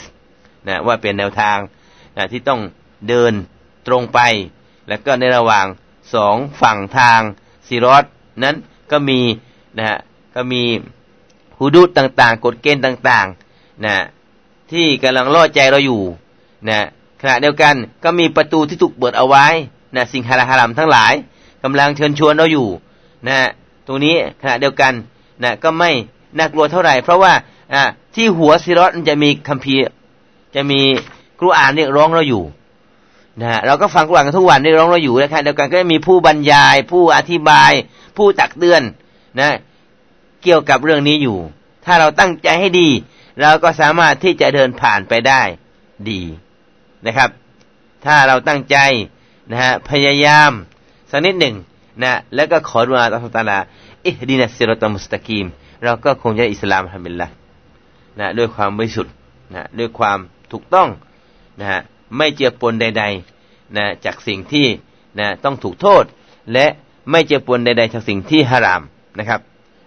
นะว่าเป็นแนวทางนะที่ต้องเดินตรงไป แล้วก็ในระหว่างสองฝั่งทางซีรอตนั้นก็มีนะฮะก็มีฮูดูดต่างๆ กฎเกณฑ์ต่างๆนะที่กำลังล่อใจเราอยู่นะ ขณะเดียวกันก็มีประตูที่ถูกเปิดเอาไว้นะสิ่งฮาราฮารามทั้งหลายกำลังเชิญชวนเราอยู่นะตรงนี้ขณะเดียวกันนะก็ไม่น่ากลัวเท่าไหร่ เพราะว่าอ่าที่หัวซิรอตจะมีคัมภีร์จะมีครูอ่านเรียกร้องเราอยู่นะเราก็ฟังกุรอานกันทุกวันนี่ร้องเราอยู่นะครับเดียวกันก็มีผู้บรรยาย ผู้อธิบาย ผู้ตักเตือนนะ เกี่ยวกับเรื่องนี้อยู่ ถ้าเราตั้งใจให้ดี เราก็สามารถที่จะเดินผ่านไปได้ดี นะครับ ถ้าเราตั้งใจนะฮะพยายามสักนิดหนึ่งนะแล้วก็ขอดุอาต่อสตาลาอิฮดีนัสซิรตมุสตะกีม เราก็คงจะอิสลามทำเป็นละนะด้วยความบริสุทธิ์นะด้วยความถูกต้องนะฮะไม่เจือปนใดๆนะจากสิ่งที่นะต้องถูกโทษ และไม่เจือปนใดๆจากสิ่งที่ฮารามนะครับ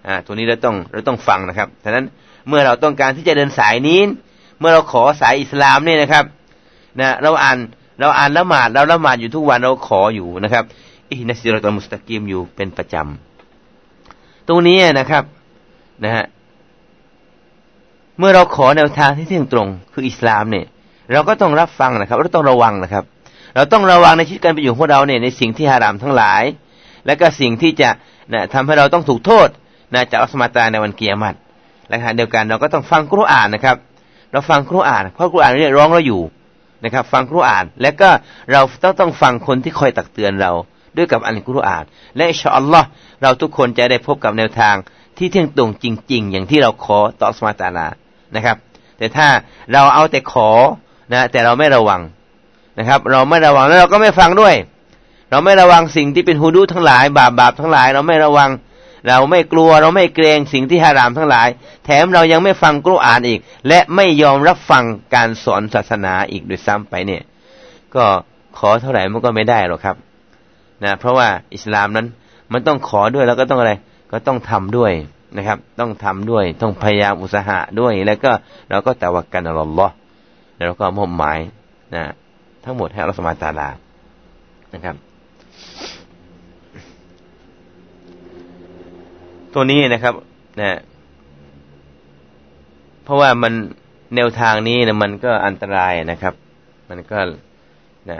อ่าตัวนี้เราต้องเราต้องฟังนะครับฉะนั้นเมื่อเราต้องการที่จะเดินสายนี้ เมื่อเราขอสายอิสลามเนี่ยนะครับ นะเราอ่านเราอ่านละหมาดเราละหมาดอยู่ทุกวันเราขออยู่นะครับอินัสิรตมุสตะกิมอยู่เป็นประจำตรงนี้นะครับนะฮะเมื่อเราขอแนวทางที่เที่ยงตรง คืออิสลามเนี่ย เราก็ต้องรับฟังนะครับเราต้องระวังนะครับ เราต้องระวังในชีวิตการเป็นอยู่ของเราเนี่ยในสิ่งที่ฮารามทั้งหลาย และก็สิ่งที่จะนะทำให้เราต้องถูกโทษนะจากอัสมาตาในวันเกียรติและขณะเดียวกันเราก็ต้องฟังคุรอานนะครับ เราฟังคุรอานเพราะคุรอานเรียกร้องเราอยู่ นะครับ ฟังคุรอาน และก็เราต้องต้องฟังคนที่คอยตักเตือนเรา ด้วยกับอันกุรอาน และอิชอัลลอฮ์เราทุกคนจะได้พบกับแนวทางที่เที่ยงตรงจริง ๆ อย่างที่เราขอต่อสมาตาลานะครับ แต่ถ้าเราเอาแต่ขอนะแต่เราไม่ระวังนะครับ เราไม่ระวังแล้วเราก็ไม่ฟังด้วย เราไม่ระวังสิ่งที่เป็นฮูดูทั้งหลาย บาปบาปทั้งหลาย เราไม่ระวัง เราไม่กลัวเราไม่เกรงสิ่งที่ฮารามทั้งหลาย แถมเรายังไม่ฟังกุรอานอีก และไม่ยอมรับฟังการสอนศาสนาอีกด้วยซ้ำไปเนี่ย ก็ขอเท่าไหร่มันก็ไม่ได้หรอกครับนะเพราะว่าอิสลามนั้นมันต้องขอด้วยแล้วก็ต้องอะไรก็ต้องทำด้วยนะครับ ต้องทำด้วยต้องพยายามอุตสาหะด้วยแล้วก็เราก็แต่วักกันอัลลอฮ์แล้วก็มอบหมายนะทั้งหมดให้อัลลอฮฺสมาตาลานะครับ ตัวนี้นะครับนะเพราะว่ามันแนวทางนี้นะมันก็อันตรายนะครับ มันก็นะ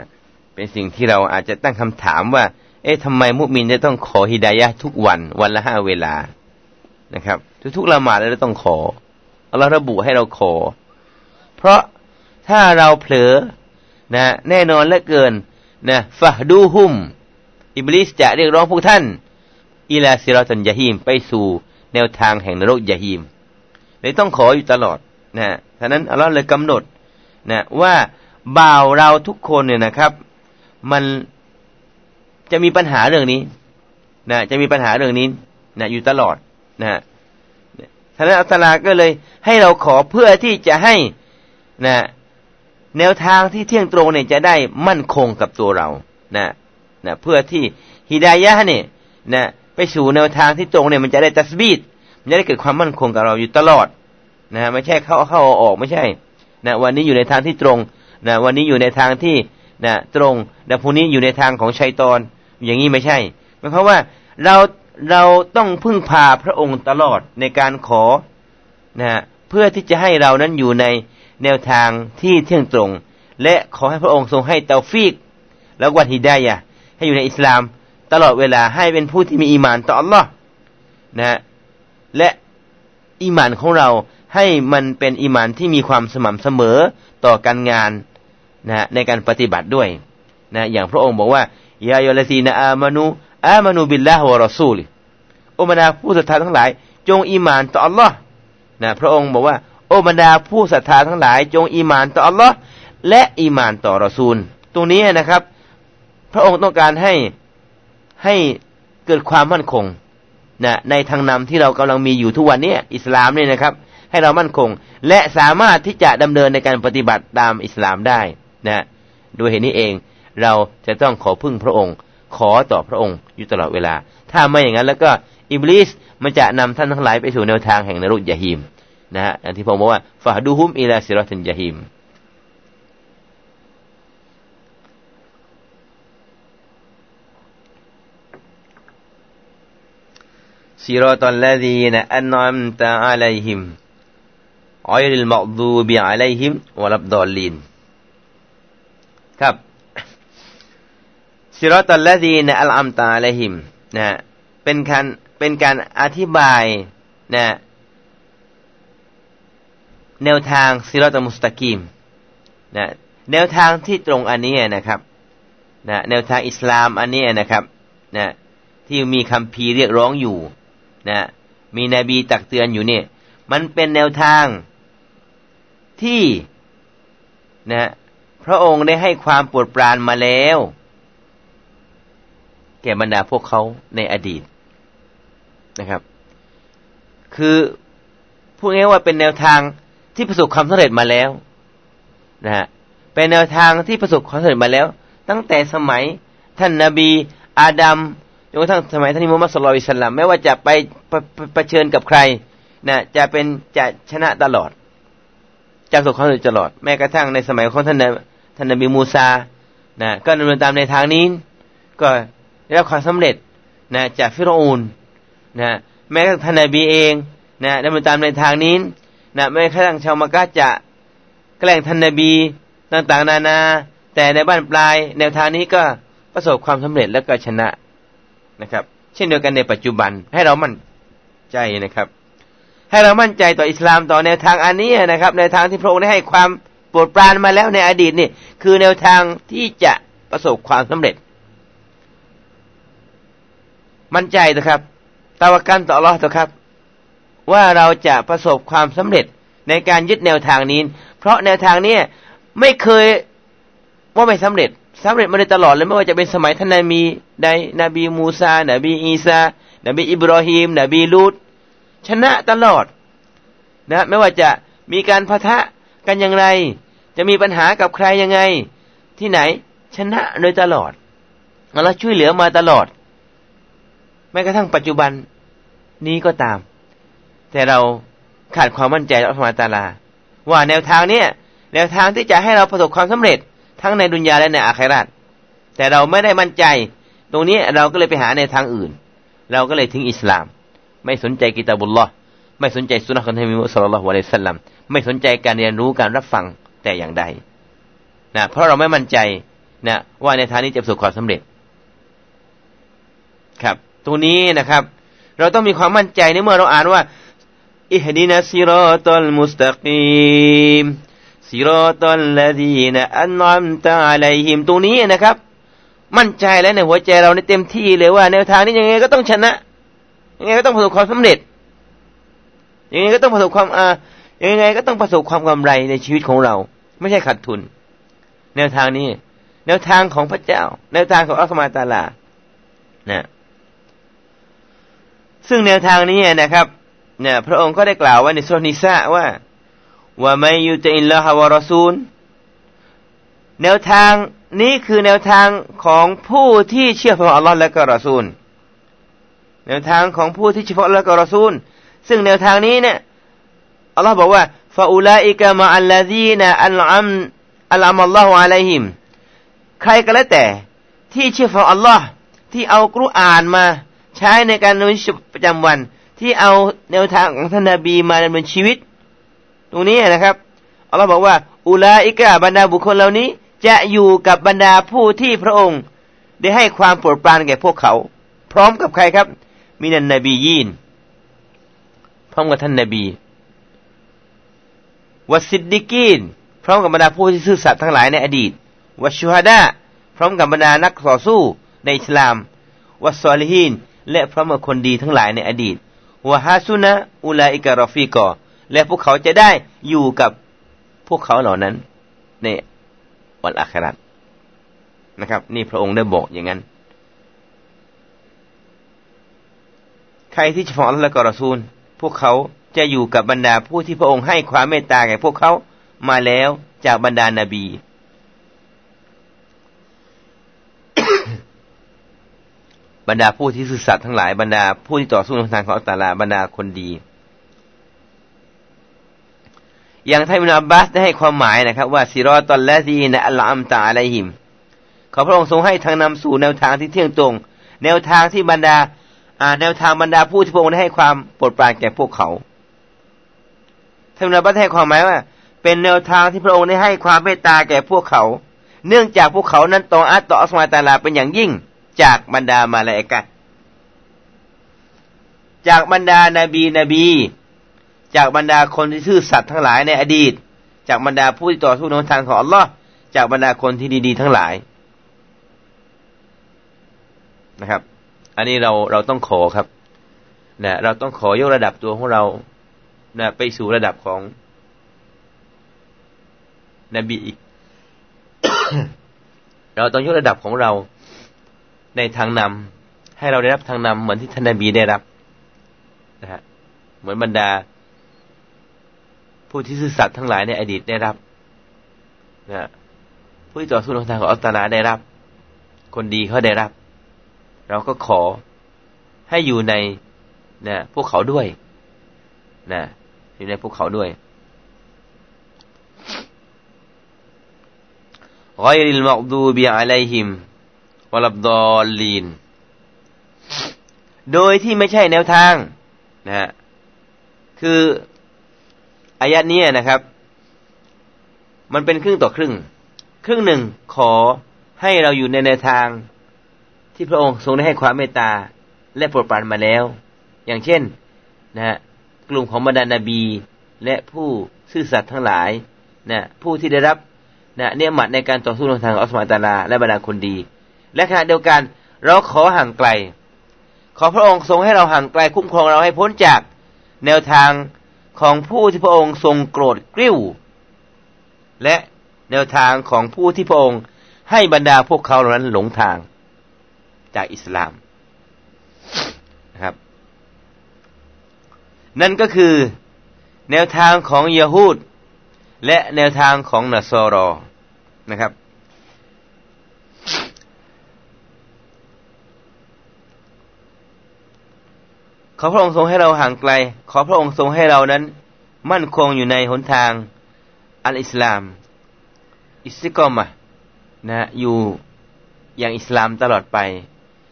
เป็นสิ่งที่เราอาจจะตั้งคำถามว่า เอ๊ะทำไมมุสลิมจะต้องขอฮิดายะทุกวัน วันละห้าเวลานะครับ ทุกๆละหมาดเราต้องขอเราระบุให้เราขอ เพราะถ้าเราเผลอนะแน่นอนเหลือเกินนะฟะดูฮุม อิบลิสจะเรียกร้องพวกท่าน อิลาซิรอตันยาฮีมไปสู่แนวทางแห่งนรกยาฮีมเลยต้องขออยู่ตลอดนะฉะนั้นอัลลอฮ์เลยกำหนดนะว่าบ่าวเราทุกคนเนี่ยนะครับ มันจะมีปัญหาเรื่องนี้นะจะมีปัญหาเรื่องนี้นะอยู่ตลอดนะท่านอัลลาก็เลย ให้เราขอเพื่อที่จะให้นะแนวทางที่เที่ยงตรงเนี่ยจะได้มั่นคงกับตัวเรานะนะเพื่อที่ฮิดายะเนี่ยนะ ไปสู่แนวทางที่ตรงเนี่ยมันจะได้ตัสบีดมันจะได้เกิดความมั่นคงกับเราอยู่ตลอดนะไม่ใช่เข้าเข้าออกไม่ใช่นะวันนี้อยู่ในทางที่ตรงนะวันนี้อยู่ในทางที่นะตรงแต่พรุ่งนี้อยู่ในทางของชัยตอน อย่างนี้ไม่ใช่หมายความว่าเราเราต้องพึ่งพาพระองค์ตลอดในการขอนะเพื่อที่จะให้เรานั้นอยู่ในแนวทางที่เที่ยงตรง และขอให้พระองค์ทรงให้เตาฟีก แล้ววันฮิดายะให้อยู่ในอิสลาม ตลอดเวลาให้เป็นผู้ที่มีอีมานต่ออัลลอฮ์นะและอีมานของเราให้มันเป็นอีมานที่มีความสม่ำเสมอต่อการงานนะในการปฏิบัติด้วยนะอย่างพระองค์บอกว่าيا أيها الذين آمنوا آمنوا بالله ورسوله โอบรรดาผู้ศรัทธาทั้งหลาย จงอีมานต่ออัลลอฮ์นะพระองค์บอกว่า โอบรรดาผู้ศรัทธาทั้งหลาย จงอีมานต่ออัลลอฮ์และอีมานต่อรอซูล ตรงนี้นะครับ พระองค์ต้องการให้ ให้เกิดความมั่นคงนะในทางนำที่เรากำลังมีอยู่ทุกวันนี้อิสลามเนี่ยนะครับ ให้เรามั่นคง และสามารถที่จะดำเนินในการปฏิบัติตามอิสลามได้นะด้วยเหตุนี้เองเราจะต้องขอพึ่งพระองค์ ขอต่อพระองค์อยู่ตลอดเวลา ถ้าไม่อย่างนั้นแล้วก็อิบลิสมันจะนำท่านทั้งหลายไปสู่แนวทางแห่งนรกยาฮิมนะฮะอย่างที่ผมบอกว่าฟาดูฮุมอิลาซิรอตินย ซิรอตัลลดีนะอันนอมตาอะลัยฮิมอัยริลมักดูบิอะลัยฮิมวะลับดอลลินครับซิรอตัลลดีนะอัลอัมตาอะลัยฮิมนะเป็นการเป็นการอธิบายนะแนวทางซิรอตมุสตะกิมนะแนวทางที่ตรงอันนี้นะครับนะแนวทางอิสลามอันนี้นะครับนะที่มีคำพีเรียกร้องอยู่ นะมีนบีตักเตือนอยู่เนี่ย มันเป็นแนวทางที่นะพระองค์ได้ให้ความปรดปรานมาแล้ว แก่บรรดาพวกเขาในอดีตนะครับ คือพูดง่ายว่าเป็นแนวทางที่ประสบความสำเร็จมาแล้วนะฮะเป็นแนวทางที่ประสบความสำเร็จมาแล้ว ตั้งแต่สมัยท่านนาบีอาดัม จนกระทั่งสมัยท่านมุฮัมมัดสุลลัลสลัมไม่ว่าจะไปเผชิญกับใครนะจะเป็นจะชนะตลอดจะประสบความสำเร็จตลอด แม้กระทั่งในสมัยของท่านท่านนบีมูซานะก็ดำเนินตามในทางนี้ ก็ได้รับความสำเร็จนะจากฟิโรอูนนะแม้กระทั่งท่านนบีเองนะดำเนินตามในทางนี้นะแม้กระทั่งชาวมักกะจะแกล้งท่านนบีต่างๆนานา แต่ในบ้านปลายแนวทางนี้ก็ประสบความสำเร็จและก็ชนะ นะครับ เช่นเดียวกันในปัจจุบันให้เรามั่นใจนะครับ ให้เรามั่นใจต่ออิสลามต่อแนวทางอันนี้นะครับในทางที่พระองค์ได้ให้ความโปรดปรานมาแล้วในอดีตนี่คือแนวทางที่จะประสบความสำเร็จ มั่นใจนะครับตาวกันต่อรอดครับ ว่าเราจะประสบความสำเร็จในการยึดแนวทางนี้ เพราะแนวทางนี้ไม่เคยว่าไม่สำเร็จ สำเร็จมาโดยตลอดเลยไม่ว่าจะเป็นสมัยท่านนบีใดนบีมูซา นบีอีซา นบีอิบรอฮีม นบีลูดชนะตลอดนะ ไม่ว่าจะมีการพะทะกันอย่างไร จะมีปัญหากับใครยังไง ที่ไหน ชนะโดยตลอดเราช่วยเหลือมาตลอด แม้กระทั่งปัจจุบันนี้ก็ตาม แต่เราขาดความมั่นใจอัลลอฮฺตาลา ว่าแนวทางเนี้ยแนวทางที่จะให้เราประสบความสำเร็จ ทั้งในดุนยาและในอาคราตแต่เราไม่ได้มั่นใจ ตรงนี้เราก็เลยไปหาในทางอื่น เราก็เลยทิ้งอิสลาม ไม่สนใจกิตาบุลลอฮ์ไม่สนใจสุนัขของท่านมิมุสลิลลอฮุอะลัยฮิสลัมไม่สนใจการเรียนรู้การรับฟังแต่อย่างใดนะเพราะเราไม่มั่นใจนะว่าในทางนี้จะประสบความสำเร็จ ครับ ตรงนี้นะครับ เราต้องมีความมั่นใจในเมื่อเราอ่านว่าอิฮดีนัสซิรอตัลมุสตะกีม ซิรอตัลลดีนะอันนอมตาอะลัยฮิมตรงนี้นะครับ มั่นใจแล้วในหัวใจเราในเต็มที่เลยว่าแนวทางนี้ยังไงก็ต้องชนะ ยังไงก็ต้องประสบความสำเร็จ ยังไงก็ต้องประสบความอ่ายังไงก็ต้องประสบความกำไรในชีวิตของเรา ไม่ใช่ขาดทุน แนวทางนี้ แนวทางของพระเจ้า แนวทางของอัลลอฮฺมาตาลานะซึ่งแนวทางนี้นะครับเนี่ยพระองค์ก็ได้กล่าวไว้ในสุนิสะว่า ว่าไม่ยุติอิลลาฮวะรอซูล แนวทางนี้คือแนวทางของผู้ที่เชื่อพระอัลลอฮ์และก็รอซูล แนวทางของผู้ที่เชื่อพระอัลลอฮ์และก็รอซูล ซึ่งแนวทางนี้เนี่ยอัลลอฮ์บอกว่าฟาอุลาอิกะมาอัลลาดีนะอัลอัมอัลอัมอัลลอฮฺอะลัยฮิมใครก็แล้วแต่ที่เชื่อพระอัลลอฮ์ที่เอากุรอานมาใช้ในการดำเนินชีวิตประจำวัน ที่เอาแนวทางของท่านนบีมาดำเนินชีวิต ตรงนี้นะครับอัลลอฮ์บอกว่า อุลาอิกะบรรดาบุคคลเหล่านี้ จะอยู่กับบรรดาผู้ที่พระองค์ ได้ให้ความโปรดปรานแก่พวกเขา พร้อมกับใครครับมีนันนบียีนพร้อมกับท่านนบีวัสิดดิกีนพร้อมกับบรรดาผู้ที่ซื่อสัตย์ทั้งหลายในอดีตวัชูฮดาพร้อมกับบรรดานักต่อสู้ในอิสลามวัสซอลิฮีนและพร้อมกับคนดีทั้งหลายในอดีตวะฮาซุนะอุลาอิกะรอฟีกอ และพวกเขาจะได้อยู่กับพวกเขาเหล่านั้นในวันอัครานะครับ นี่พระองค์ได้บอกอย่างนั้น ใครที่จะฟังอัลลอฮ์และกอรซูล พวกเขาจะอยู่กับบรรดาผู้ที่พระองค์ให้ความเมตตาแก่พวกเขามาแล้วจากบรรดานาบีบรรดาผู้ที่สื่อสัตย์ทั้งหลายบรรดาผู้ที่ต่อสู้ในทางของอัลตาลาบรรดาคนดี อย่างท่านอินอับบาสได้ให้ความหมายนะครับ ว่าซิรอตอนและดีนะอัลลัมตาอะลัยฮิม ขอพระองค์ทรงให้ทางนำสู่แนวทางที่เที่ยงตรง แนวทางที่บรรดาแนวทางบรรดาผู้ที่พระองค์ได้ให้ความโปรดปรานแก่พวกเขาท่านนบัตให้ความหมายว่า เป็นแนวทางที่พระองค์ได้ให้ความเมตตาแก่พวกเขา เนื่องจากพวกเขานั้นต่ออัตต่ออัสมาตาลาเป็นอย่างยิ่งจากบรรดามาลาอิกะจากบรรดานาบีนบี จากบรรดาคนที่ซื่อสัตย์ทั้งหลายในอดีต จากบรรดาผู้ที่ต่อสู้ในทางของอัลลอฮ์จากบรรดาคนที่ดีๆทั้งหลายนะครับ อันนี้เราเราต้องขอครับนะเราต้องขอยกระดับตัวของเรานะไปสู่ระดับของนบีอีก เราต้องยกระดับของเราในทางนำให้เราได้รับทางนำเหมือนที่ท่านนบีได้รับนะฮะเหมือนบรรดา ผู้ที่ซื่อสัตย์ทั้งหลายในอดีตได้รับนะผู้ที่ต่อสู้ในทางของอัลตลาได้รับ คนดีเขาได้รับ เราก็ขอให้อยู่ในนะพวกเขาด้วยนะอยู่ในภูเขาด้วย غير المغضوب عليهم ولا الضالين โดยที่ไม่ใช่แนวทางนะฮะคือ อายะนี้นะครับ มันเป็นครึ่งต่อครึ่ง ครึ่งหนึ่งขอให้เราอยู่ในแนวทาง ที่พระองค์ทรงได้ให้ความเมตตาและโปรดปรานมาแล้ว อย่างเช่นนะฮะกลุ่มของบรรดานาบี และผู้ซื่อสัตย์ทั้งหลายนะผู้ที่ได้รับนะเนี่ยหมัดในการต่อสู้ทางอัลสมาตาลาและบรรดาคนดี และขณะเดียวกันเราขอห่างไกล ขอพระองค์ทรงให้เราห่างไกลคุ้มครองเราให้พ้นจากแนวทาง ของผู้ที่พระองค์ทรงโกรธกริ้ว และแนวทางของผู้ที่พระองค์ให้บรรดาพวกเขาเหล่านั้นหลงทางจากอิสลามนะครับ นั่นก็คือแนวทางของยะฮูดและแนวทางของนัสรอนะครับ อพระองค์ทรงให้เราห่างไกล ขอพระองค์ทรงให้เรานั้น มั่นคงอยู่ในหนทางอัลอิสลาม อิสติกอมะนะอยู่อย่างอิสลามตลอดไป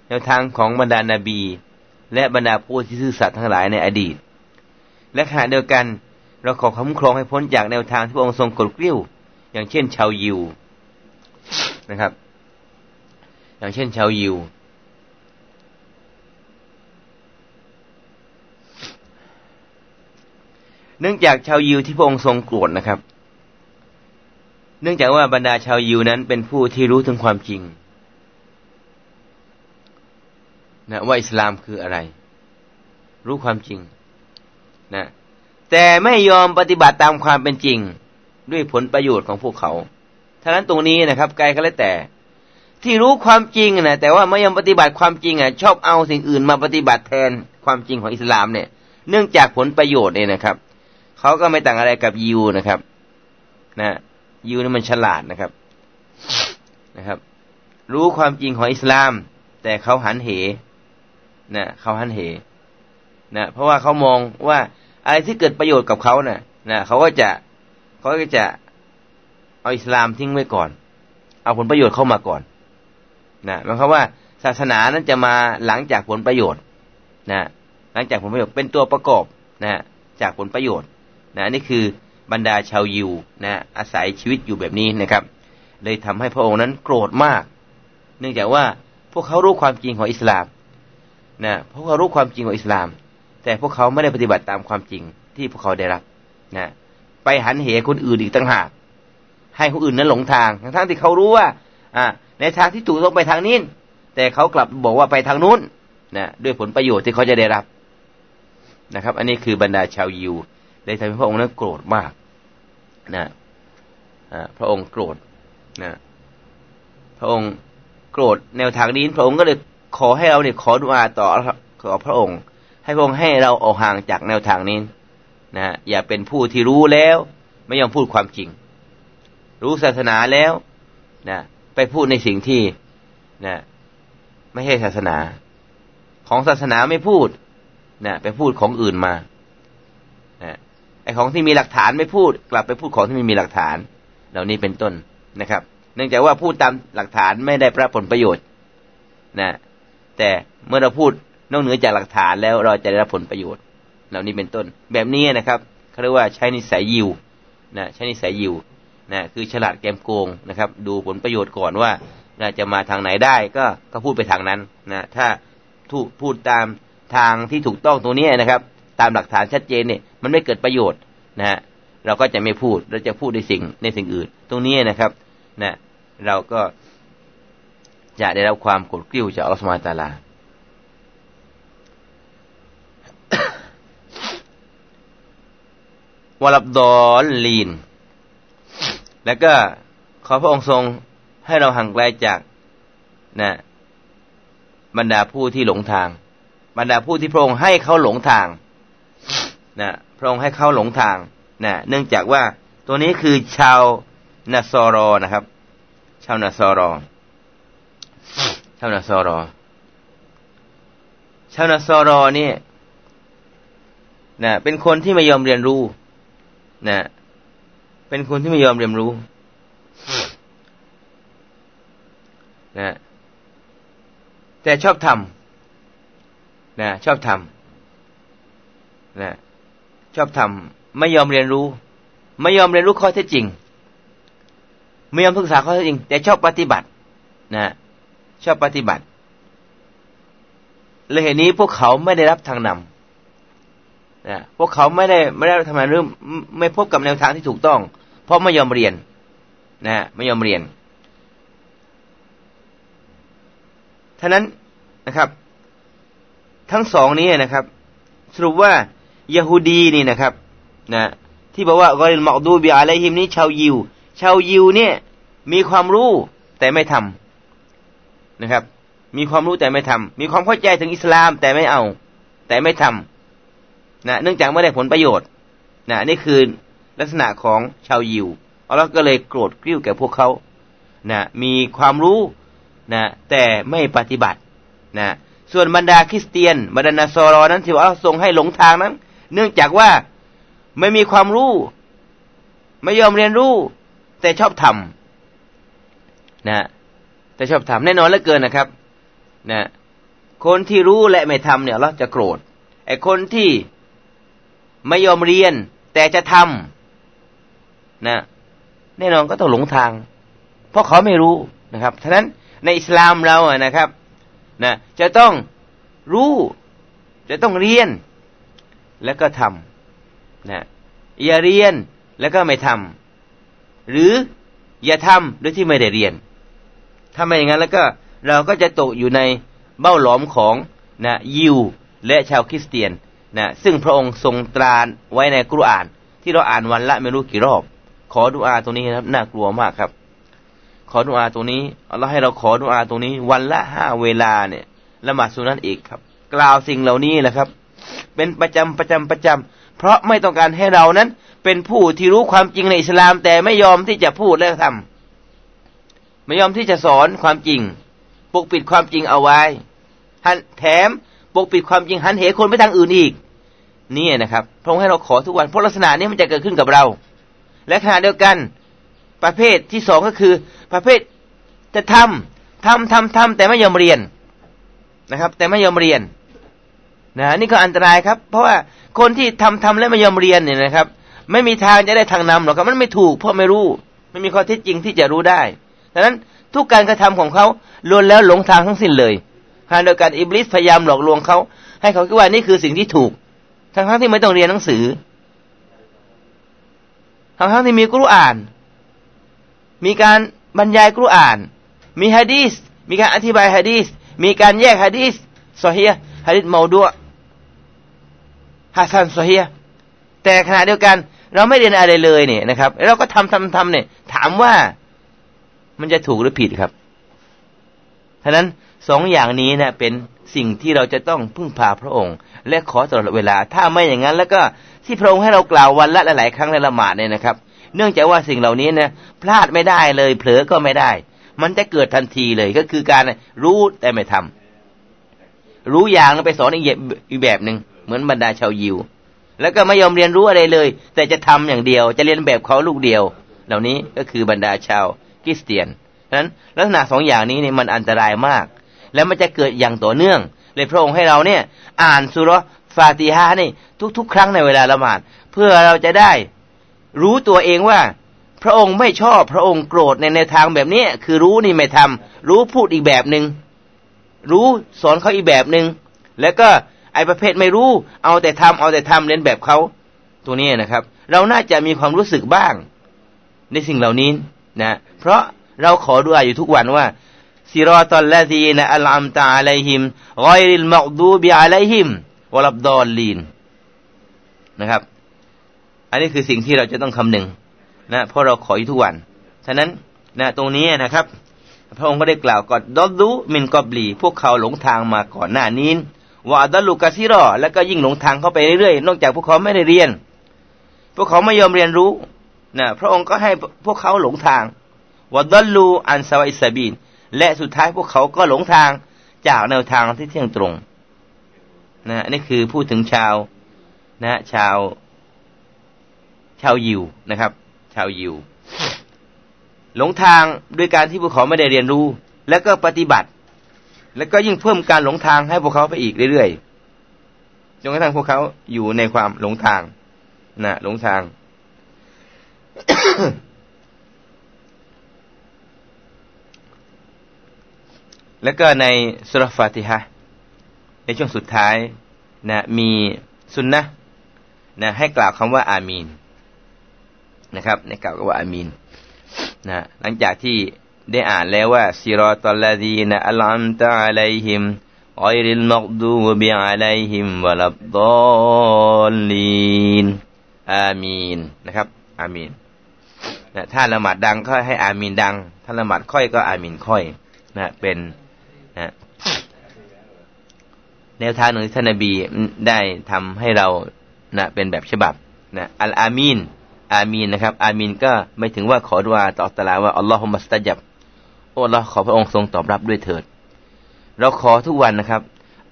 แนวทางของบรรดานาบี และบรรดาผู้ที่ซื่อสัตย์ทั้งหลายในอดีต และขณะเดียวกันเราขอคุ้มครองให้พ้นจากแนวทางที่พระองค์ทรงกดกลิ้ว อย่างเช่นชาวยิวนะครับ อย่างเช่นชาวยิว เนื่องจากชาวยิวที่พระองค์ทรงโกรธนะครับ เนื่องจากว่าบรรดาชาวยิวนั้นเป็นผู้ที่รู้ถึงความจริงนะว่าอิสลามคืออะไร รู้ความจริงนะแต่ไม่ยอมปฏิบัติตามความเป็นจริง ด้วยผลประโยชน์ของพวกเขาท่านั้นตรงนี้นะครับไกลก็แล้วแต่ ที่รู้ความจริงนะแต่ว่าไม่ยอมปฏิบัติความจริงอะ ชอบเอาสิ่งอื่นมาปฏิบัติแทนความจริงของอิสลามเนี่ย เนื่องจากผลประโยชน์เนี่ยนะครับ เขาก็ไม่ต่างอะไรกับยิวนะครับ นะยิวนี่มันฉลาดนะครับนะครับ รู้ความจริงของอิสลาม แต่เขาหันเหนะเขาหันเหนะเพราะว่าเขามองว่าอะไรที่เกิดประโยชน์กับเขานะ่ะนะเขาก็จะเขาก็จะเอาอิสลามทิ้งไว้ก่อน เอาผลประโยชน์เข้ามาก่อนนะหมายความว่าศาสนานั้นจะมาหลังจากผลประโยชน์นะหลังจากผลประโยชน์เป็นตัวประกอบนะจากผลประโยชน์ นะนี่คือบรรดาชาวยิวนะอาศัยชีวิตอยู่แบบนี้นะครับ เลยทำให้พระองค์นั้นโกรธมาก เนื่องจากว่าพวกเขารู้ความจริงของอิสลามนะพวกเขารู้ความจริงของอิสลาม แต่พวกเขาไม่ได้ปฏิบัติตามความจริงที่พวกเขาได้รับนะไปหันเหคนอื่นอีกต่างหาก ให้คนอื่นนั้นหลงทาง ทั้งที่เขารู้ว่าอ่าในทางที่ถูกต้องไปทางนี้ แต่เขากลับบอกว่าไปทางนู้นนะด้วยผลประโยชน์ที่เขาจะได้รับนะครับ อันนี้คือบรรดาชาวยิว เลยทำให้พระองค์นั้นโกรธมากนะพระองค์โกรธนะพระองค์โกรธแนวทางนี้ พระองค์ก็เลยขอให้เราเนี่ยขอดุอาต่อขอพระองค์ ให้พระองค์ให้เราออกห่างจากแนวทางนี้นะอย่าเป็นผู้ที่รู้แล้ว ไม่ยอมพูดความจริง รู้ศาสนาแล้วนะไปพูดในสิ่งที่นะไม่ใช่ศาสนา ของศาสนาไม่พูดนะไปพูดของอื่นมา ของที่มีหลักฐานไม่พูด กลับไปพูดของที่ไม่มีหลักฐาน เหล่านี้เป็นต้นนะครับ เนื่องจากว่าพูดตามหลักฐานไม่ได้รับผลประโยชน์นะ แต่เมื่อเราพูดนอกเหนือจากหลักฐานแล้วเราจะได้รับผลประโยชน์ เหล่านี้เป็นต้น แบบนี้นะครับเขาเรียกว่าใช้นิสัยยิวนะใช้นิสัยยิวนะคือฉลาดแกมโกงนะครับ ดูผลประโยชน์ก่อนว่าจะมาทางไหนได้ก็ก็พูดไปทางนั้นนะถ้าพูดตามทางที่ถูกต้องตรงนี้นะครับ ตามหลักฐานชัดเจนเนี่ยมันไม่เกิดประโยชน์นะฮะเราก็จะไม่พูดเราจะพูดในสิ่งในสิ่งอื่น ตรงนี้นะครับนะเราก็จะได้รับความกดกลิ้วจากอัลลอฮฺสุมาตาลาวลับดอลลีน แล้วก็ขอพระองค์ทรงให้เราห่างไกลจากนะบรรดาผู้ที่หลงทาง บรรดาผู้ที่พระองค์ให้เขาหลงทาง นะพระองค์ให้เขาหลงทางนะเนื่องจากว่าตัวนี้คือชาวนาซอรอนะครับ ชาวนาซอรอ ชาวนาซอรอ ชาวนาซอรอนี่นะเป็นคนที่ไม่ยอมเรียนรู้นะเป็นคนที่ไม่ยอมเรียนรู้นะแต่ชอบทำนะชอบทำนะ ชอบทำไม่ยอมเรียนรู้ ไม่ยอมเรียนรู้ข้อเท็จจริง ไม่ยอมศึกษาข้อเท็จจริง แต่ชอบปฏิบัติ นะ ชอบปฏิบัติเลยเหตุนี้พวกเขาไม่ได้รับทางนำนะพวกเขาไม่ได้ไม่ได้ทำงานเรื่องไม่พบกับแนวทางที่ถูกต้อง เพราะไม่ยอมเรียน นะไม่ยอมเรียนท่านั้นนะครับ ทั้งสองนี้นะครับ สรุปว่า ยาฮูดีนี่นะครับนะที่บอกว่ากอริลมอกดูบิอะไรฮิมนี้ชาวยิว ชาวยิวเนี่ยมีความรู้แต่ไม่ทำนะครับ มีความรู้แต่ไม่ทำมีความเข้าใจถึงอิสลามแต่ไม่เอา แต่ไม่ทำนะเนื่องจากไม่ได้ผลประโยชน์นะนี่คือลักษณะของชาวยิวอัลลอฮ์ก็เลยโกรธกริ้วแก่พวกเขานะมีความรู้นะแต่ไม่ปฏิบัตินะส่วนบรรดาคริสเตียนบรรดานาซอรอนั้นที่ว่าทรงให้หลงทางนั้น เนื่องจากว่าไม่มีความรู้ ไม่ยอมเรียนรู้ แต่ชอบทำนะแต่ชอบทำแน่นอนเหลือเกินนะครับ นะ คนที่รู้และไม่ทำเนี่ยเราจะโกรธไอ้คนที่ไม่ยอมเรียน แต่จะทำนะแน่นอนก็ต้องหลงทาง เพราะเขาไม่รู้นะครับฉะนั้นในอิสลามเราอะนะครับนะจะต้องรู้ จะต้องเรียน แล้วก็ทำนะอย่าเรียนแล้วก็ไม่ทำหรืออย่าทำด้วยที่ไม่ได้เรียน ถ้าไม่อย่างนั้นแล้วก็เราก็จะตกอยู่ในเบ้าหลอมของนะยิวและชาวคริสเตียนนะซึ่งพระองค์ทรงตราไว้ในกุรอาน ที่เราอ่านวันละไม่รู้กี่รอบ ขอดุอาตรงนี้นะครับน่ากลัวมากครับ ขอดุอาตรงนี้อัลลอฮ์ให้เราขอดุอาตรงนี้ วันละห้าเวลาเนี่ยละหมาดสุนัตอีกครับ กล่าวสิ่งเหล่านี้แหละครับ เป็นประจำประจำประจำเพราะไม่ต้องการให้เรานั้น เป็นผู้ที่รู้ความจริงในอิสลาม แต่ไม่ยอมที่จะพูดและทำไม่ยอมที่จะสอนความจริง ปกปิดความจริงเอาไว้แถมปกปิดความจริงหันเหคนไปทางอื่นอีกนี่นะครับพระองค์ให้เราขอทุกวันเพราะลักษณะนี้มันจะเกิดขึ้นกับเรา และขณะเดียวกัน ประเภทที่สองก็คือ ประเภทจะทำทำทำทำแต่ไม่ยอมเรียนนะครับ แต่ไม่ยอมเรียน นะนี่ก็อันตรายครับ เพราะว่าคนที่ทำทำและไม่ยอมเรียนเนี่ยนะครับ ไม่มีทางจะได้ทางนำหรอกครับมันไม่ถูกเพราะไม่รู้ ไม่มีข้อเท็จจริงที่จะรู้ได้ดังนั้นทุกการกระทำของเขาล้วนแล้วหลงทางทั้งสิ้นเลยขณะเดียวกันอิบลิสพยายามหลอกลวงเขาให้เขาคิดว่านี่คือสิ่งที่ถูก ทั้งทั้งที่ไม่ต้องเรียนหนังสือ ทั้งทั้งที่มีกุรอาน มีการบรรยายกุรอาน มีฮะดีสมีการอธิบายฮะดีสมีการแยกฮะดีสซอเฮียะฮ์ฮะดีสเมาดัวะ ฮะซันซอเฮียะฮ์แต่ขณะเดียวกัน เราไม่เรียนอะไรเลยเนี่ยนะครับ เราก็ทำทำทำเนี่ย ถามว่ามันจะถูกหรือผิดครับฉะนั้นสองอย่างนี้นะเป็นสิ่งที่เราจะต้องพึ่งพาพระองค์ และขอตลอดเวลา ถ้าไม่อย่างนั้น แล้วก็ที่พระองค์ให้เรากล่าววันละหลาย ๆ ครั้งในละหมาดเนี่ยนะครับ เนื่องจากว่าสิ่งเหล่านี้นะพลาดไม่ได้เลยเผลอก็ไม่ได้ มันจะเกิดทันทีเลยก็คือการรู้แต่ไม่ทำรู้อย่างแล้วไปสอนอีกแบบหนึ่ง เหมือนบรรดาชาวยิว แล้วก็ไม่ยอมเรียนรู้อะไรเลย แต่จะทำอย่างเดียว จะเรียนแบบเขาลูกเดียว เหล่านี้ก็คือบรรดาชาวคริสเตียนฉะนั้นลักษณะสองอย่างนี้เนี่ยมันอันตรายมาก แล้วมันจะเกิดอย่างต่อเนื่องเลยพระองค์ให้เราเนี่ย อ่านสุรฟาติฮานี่ทุกๆ ครั้งในเวลาละหมาด เพื่อเราจะได้รู้ตัวเองว่า พระองค์ไม่ชอบพระองค์โกรธในแนทางแบบนี้คือรู้นี่ไม่ทำรู้พูดอีกแบบหนึง่งรู้สอนเขาอีกแบบหนึง่งแล้วก็ ไอ้ประเภทไม่รู้ เอาแต่ทำเอาแต่ทำเรียนแบบเขาตัวนี้นะครับ เราน่าจะมีความรู้สึกบ้าง ในสิ่งเหล่านี้นะ เพราะเราขอดูอาอยู่ทุกวันว่าซิรอตัลลซีนอัลอัมตะอะลัยฮิมกอยริลมักดูบิอะลัยฮิมวลับดอลลีนนะครับ อันนี้คือสิ่งที่เราจะต้องคำนึงนะเพราะเราขออยู่ทุกวันฉะนั้นนะตรงนี้นะครับ พระองค์ก็ได้กล่าวก่อนดอดูมินกอบลี พวกเขาหลงทางมาก่อนหน้านี้ ว่าดัลลูกาซิรอ แล้วก็ยิ่งหลงทางเข้าไปเรื่อยๆ นอกจากพวกเขาไม่ได้เรียน พวกเขาไม่ยอมเรียนรู้นะพระองค์ก็ให้พวกเขาหลงทางว่าดัลลูอันซาวอิสบีนและสุดท้ายพวกเขาก็หลงทางจากแนวทางที่เที่ยงตรงนะนี่คือพูดถึงชาวนะชาว ชาวยิวนะครับ ชาวยิว หลงทางด้วยการที่พวกเขาไม่ได้เรียนรู้ แล้วก็ปฏิบัติ แล้วก็ยิ่งเพิ่มการหลงทางให้พวกเขาไปอีกเรื่อยๆจนกระทั่งพวกเขาอยู่ในความหลงทางนะหลงทางแล้วก็ในสุรฟาติฮะในช่วงสุดท้ายนะมีสุนนะนะให้กล่าวคำว่าอามีนนะครับ ในกล่าวว่าอามีนนะหลังจากที่ ได้อ่านแล้วว่าซิรอตัลลดีนอัลลัมตะอะลัยฮิมอัยริลมักดูบิอะลัยฮิมวะลับดอลลีนอามีนนะครับ อามีนนะถ้าละหมาดดังก็ให้อามีนดัง ถ้าละหมาดค่อยก็อามีนค่อยนะเป็นนะแนวทางหนึ่งท่านนบีได้ทำให้เรานะเป็นแบบฉบับนะอัลอามีนอามีนนะครับ อามีนก็ไม่ถึงว่าขอดุอาต่อตลาว่าอัลลอฮฺมัสตัจับ โอ้เราขอพระองค์ทรงตอบรับด้วยเถิด เราขอทุกวันนะครับ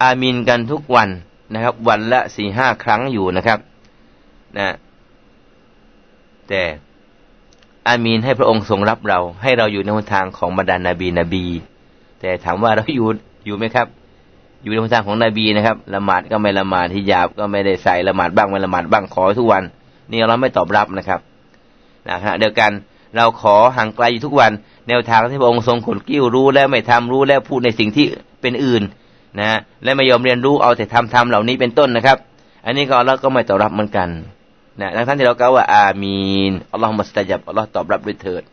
อามีนกันทุกวันนะครับ วันละสี่ห้าครั้งอยู่นะครับนะแต่อามีนให้พระองค์ทรงรับเรา ให้เราอยู่ในทางของบรรดานาบีนบี แต่ถามว่าเราอยู่อยู่ไหมครับ อยู่ในทางของนบีนะครับละหมาดก็ไม่ละหมาดที่หยาบก็ไม่ได้ใส่ละหมาดบ้างไม่ละหมาดบ้างขอทุกวัน นี่เราไม่ตอบรับนะครับนะฮะเดียวกัน เราขอห่างไกลอยู่ทุกวัน แนวทางที่พระองค์ทรงขนกิ้วรู้แล้วไม่ทำรู้แล้วพูดในสิ่งที่เป็นอื่นนะและไม่ยอมเรียนรู้เอาแต่ทำทำเหล่านี้เป็นต้นนะครับ อันนี้ก็เราก็ไม่ตอบรับเหมือนกันนะทั้งที่เรากล่าวว่าอามีนอัลลอฮฺมุสตาจับอัลลอฮ์ตอบรับด้วยเถิด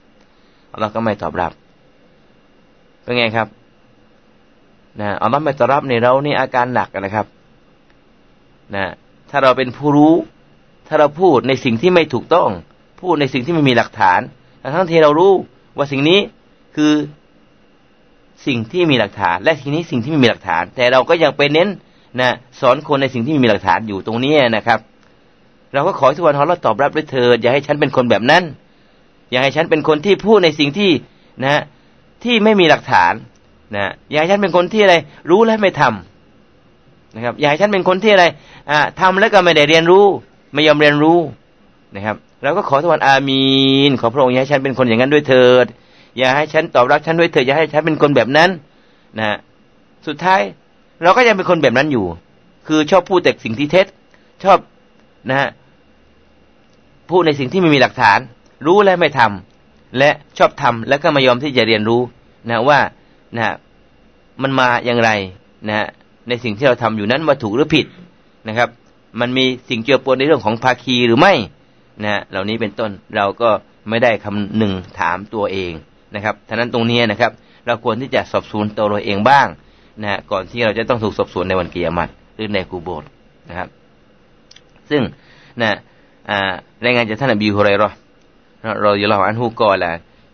อัลลอฮ์ก็ไม่ตอบรับเป็นไงครับนะอัลลอฮ์ไม่ตอบรับในเรานี่อาการหนักนะครับนะถ้าเราเป็นผู้รู้ ถ้าเราพูดในสิ่งที่ไม่ถูกต้อง พูดในสิ่งที่ไม่มีหลักฐาน ทั้งที่เรารู้ว่าสิ่งนี้คือสิ่งที่มีหลักฐาน และทีนี้สิ่งที่ไม่มีหลักฐาน แต่เราก็ยังไปเน้นนะสอนคนในสิ่งที่มีหลักฐานอยู่ตรงนี้นะครับ เราก็ขอทุกวันเราตอบรับด้วยเธออย่าให้ฉันเป็นคนแบบนั้น อย่าให้ฉันเป็นคนที่พูดในสิ่งที่นะ ที่ไม่มีหลักฐานนะอย่าให้ฉันเป็นคนที่อะไร รู้และไม่ทำนะครับอย่าให้ฉันเป็นคนที่อะไรอ่าทำแล้วก็ไม่ได้เรียนรู้ ไม่ยอมเรียนรู้นะครับ เราก็ขอทวันอามีนขอพระองค์อย่าให้ฉันเป็นคนอย่างนั้นด้วยเถิด อย่าให้ฉันตอบรับฉันด้วยเถิดอย่าให้ฉันเป็นคนแบบนั้น นะสุดท้าย เราก็ยังเป็นคนแบบนั้นอยู่ คือชอบพูดแต่สิ่งที่เท็จ ชอบนะฮะพูดในสิ่งที่ไม่มีหลักฐาน รู้และไม่ทำและชอบทำแล้วก็ไม่ยอมที่จะเรียนรู้ นะว่านะมันมาอย่างไรนะในสิ่งที่เราทำอยู่นั้นว่าถูกหรือผิดนะครับ มันมีสิ่งเจือปนในเรื่องของภาคีหรือไม่ นะเหล่านี้เป็นต้นเราก็ไม่ได้คำหนึ่งถามตัวเองนะครับท่านั้นตรงนี้นะครับ เราควรที่จะสอบสวนตัวเราเองบ้างนะก่อนที่เราจะต้องถูกสอบสวนในวันกิยามัตหรือในกูโบสนะครับ ซึ่งนะรายงานจากท่านอบีฮุไรรอเราอยู่ระหว่างอันฮูกอละ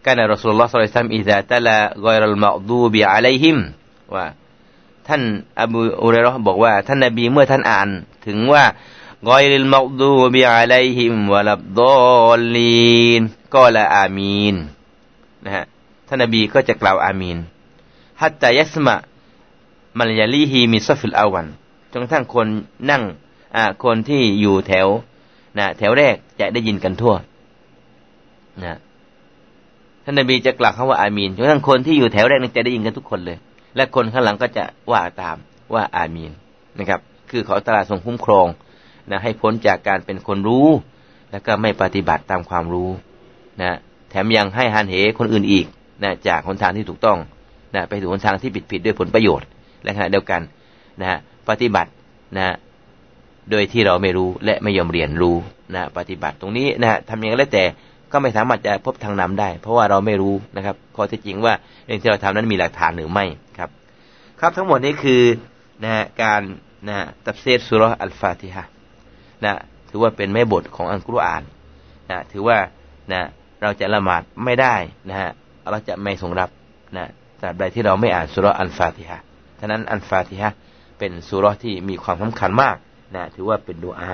การอัลลอฮฺสุลลัลซัมอิซาตะลากอยรัลมาดูบีอะลัยฮิมว่าท่านอบูฮุไรรอบอกว่า ท่านนบีเมื่อท่านอ่าน ถึงว่า กอยริลมาดูบีอะลัยฮิมวะลับดลินก็ละอามีนนะฮะท่านนบีก็จะกล่าวอามีนحتى يسمع من يليه من الصف الأول จนกระทั่งคนนั่งอ่าคนที่อยู่แถวนะแถวแรกจะได้ยินกันทั่วนะท่านนบีจะกล่าวคำว่าอามีนจนกระทั่งคนที่อยู่แถวแรกนี่จะได้ยินกันทุกคนเลย และคนข้างหลังก็จะว่าตามว่าอามีนนะครับ คือขออัลลอฮ์ตะอาลาทรงคุ้มครอง นะให้พ้นจากการเป็นคนรู้ แล้วก็ไม่ปฏิบัติตามความรู้นะแถมยังให้หันเหคนอื่นอีกนะจากหนทางที่ถูกต้องนะไปสู่หนทางที่ผิดผิดด้วยผลประโยชน์ และขณะเดียวกันนะฮะปฏิบัตินะโดยที่เราไม่รู้และไม่ยอมเรียนรู้นะปฏิบัติตรงนี้นะฮะทำยังไงแล้วแต่ก็ไม่สามารถจะพบทางนำได้ เพราะว่าเราไม่รู้นะครับข้อเท็จจริงว่าเรื่องที่เราทำนั้นมีหลักฐานหรือไม่ครับ ครับทั้งหมดนี้คือนะการนะตับเซตสุรอัลฟาติฮะ นะถือว่าเป็นแม่บทของอัลกุรอานนะถือว่านะเราจะละหมาดไม่ได้นะฮะเราจะไม่ทรงรับนะตราบใดที่เราไม่อ่านสุรอันฟาติฮะฉะนั้นอันฟาติฮะเป็นสุรที่มีความสำคัญมากนะถือว่าเป็นดูอา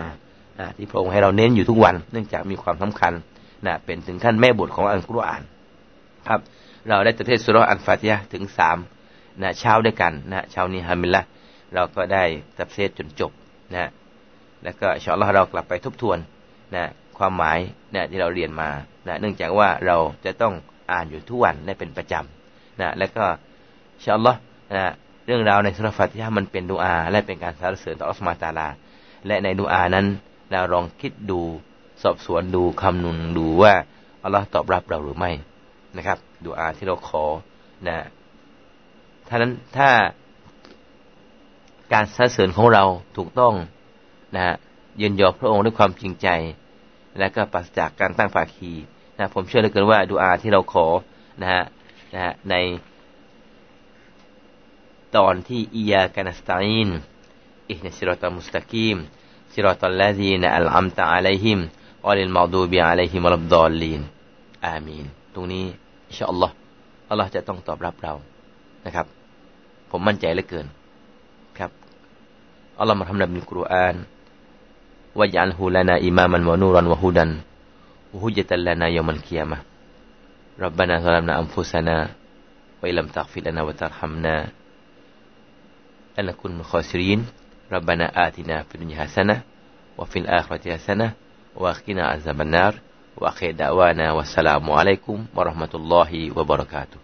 นะที่พระองค์ให้เราเน้นอยู่ทุกวัน เนื่องจากมีความสำคัญนะเป็นถึงขั้นแม่บทของอัลกุรอาน ครับ เราได้ตะเทศสุรอันฟาติฮะถึงสามนะเช้าด้วยกันนะเช้านี้ฮามิลละเราก็ได้ตับเทศจนจบนะ แล้วก็ชอลเรากลับไปทบทวนนะความหมายนะที่เราเรียนมานะเนื่องจากว่าเราจะต้องอ่านอยู่ทุกวันได้เป็นประจำนะแล้วก็ชอัลลอฮ์นะเรื่องราวในสุรฟัติฮะมันเป็นดูอา และเป็นการสรรเสริญต่ออัลลอฮฺตาลา และในดูอานั้นเราลองคิดดูสอบสวนดูคำนุนดูว่าอัลลอฮ์ตอบรับเราหรือไม่นะครับดูอาที่เราขอนะท่านั้นถ้าการสรรเสริญของเราถูกต้อง นะฮะยืนยอพระองค์ด้วยความจริงใจ และก็ปราศจากการตั้งภาคีนะผมเชื่อเหลือเกินว่าดูอาที่เราขอนะฮะนะฮะในตอนที่อียากันสตาอินอิฮนสิรตมุสตะกีมสิรตัลลาดีนอัลอัมตะอะลัยฮิมอัลิลมาดูบิอะลัยฮิมรับดอลลีนอามีนตรงนี้อินชาอัลลอฮ์อัลลอฮ์จะต้องตอบรับเรานะครับ ผมมั่นใจเหลือเกินครับอัลลอฮ์มาทำนบิลกุรอาน واجعله لنا إماما ونورا وهدى وهجة لنا يوم القيامة ربنا ظلمنا أنفسنا وإن لم تغفر لنا وترحمنا لنكن من الخاسرين ربنا آتنا في الدنيا حسنة وفي الآخرة حسنة وقنا عذاب النار وأخير دعوانا والسلام عليكم ورحمة الله وبركاته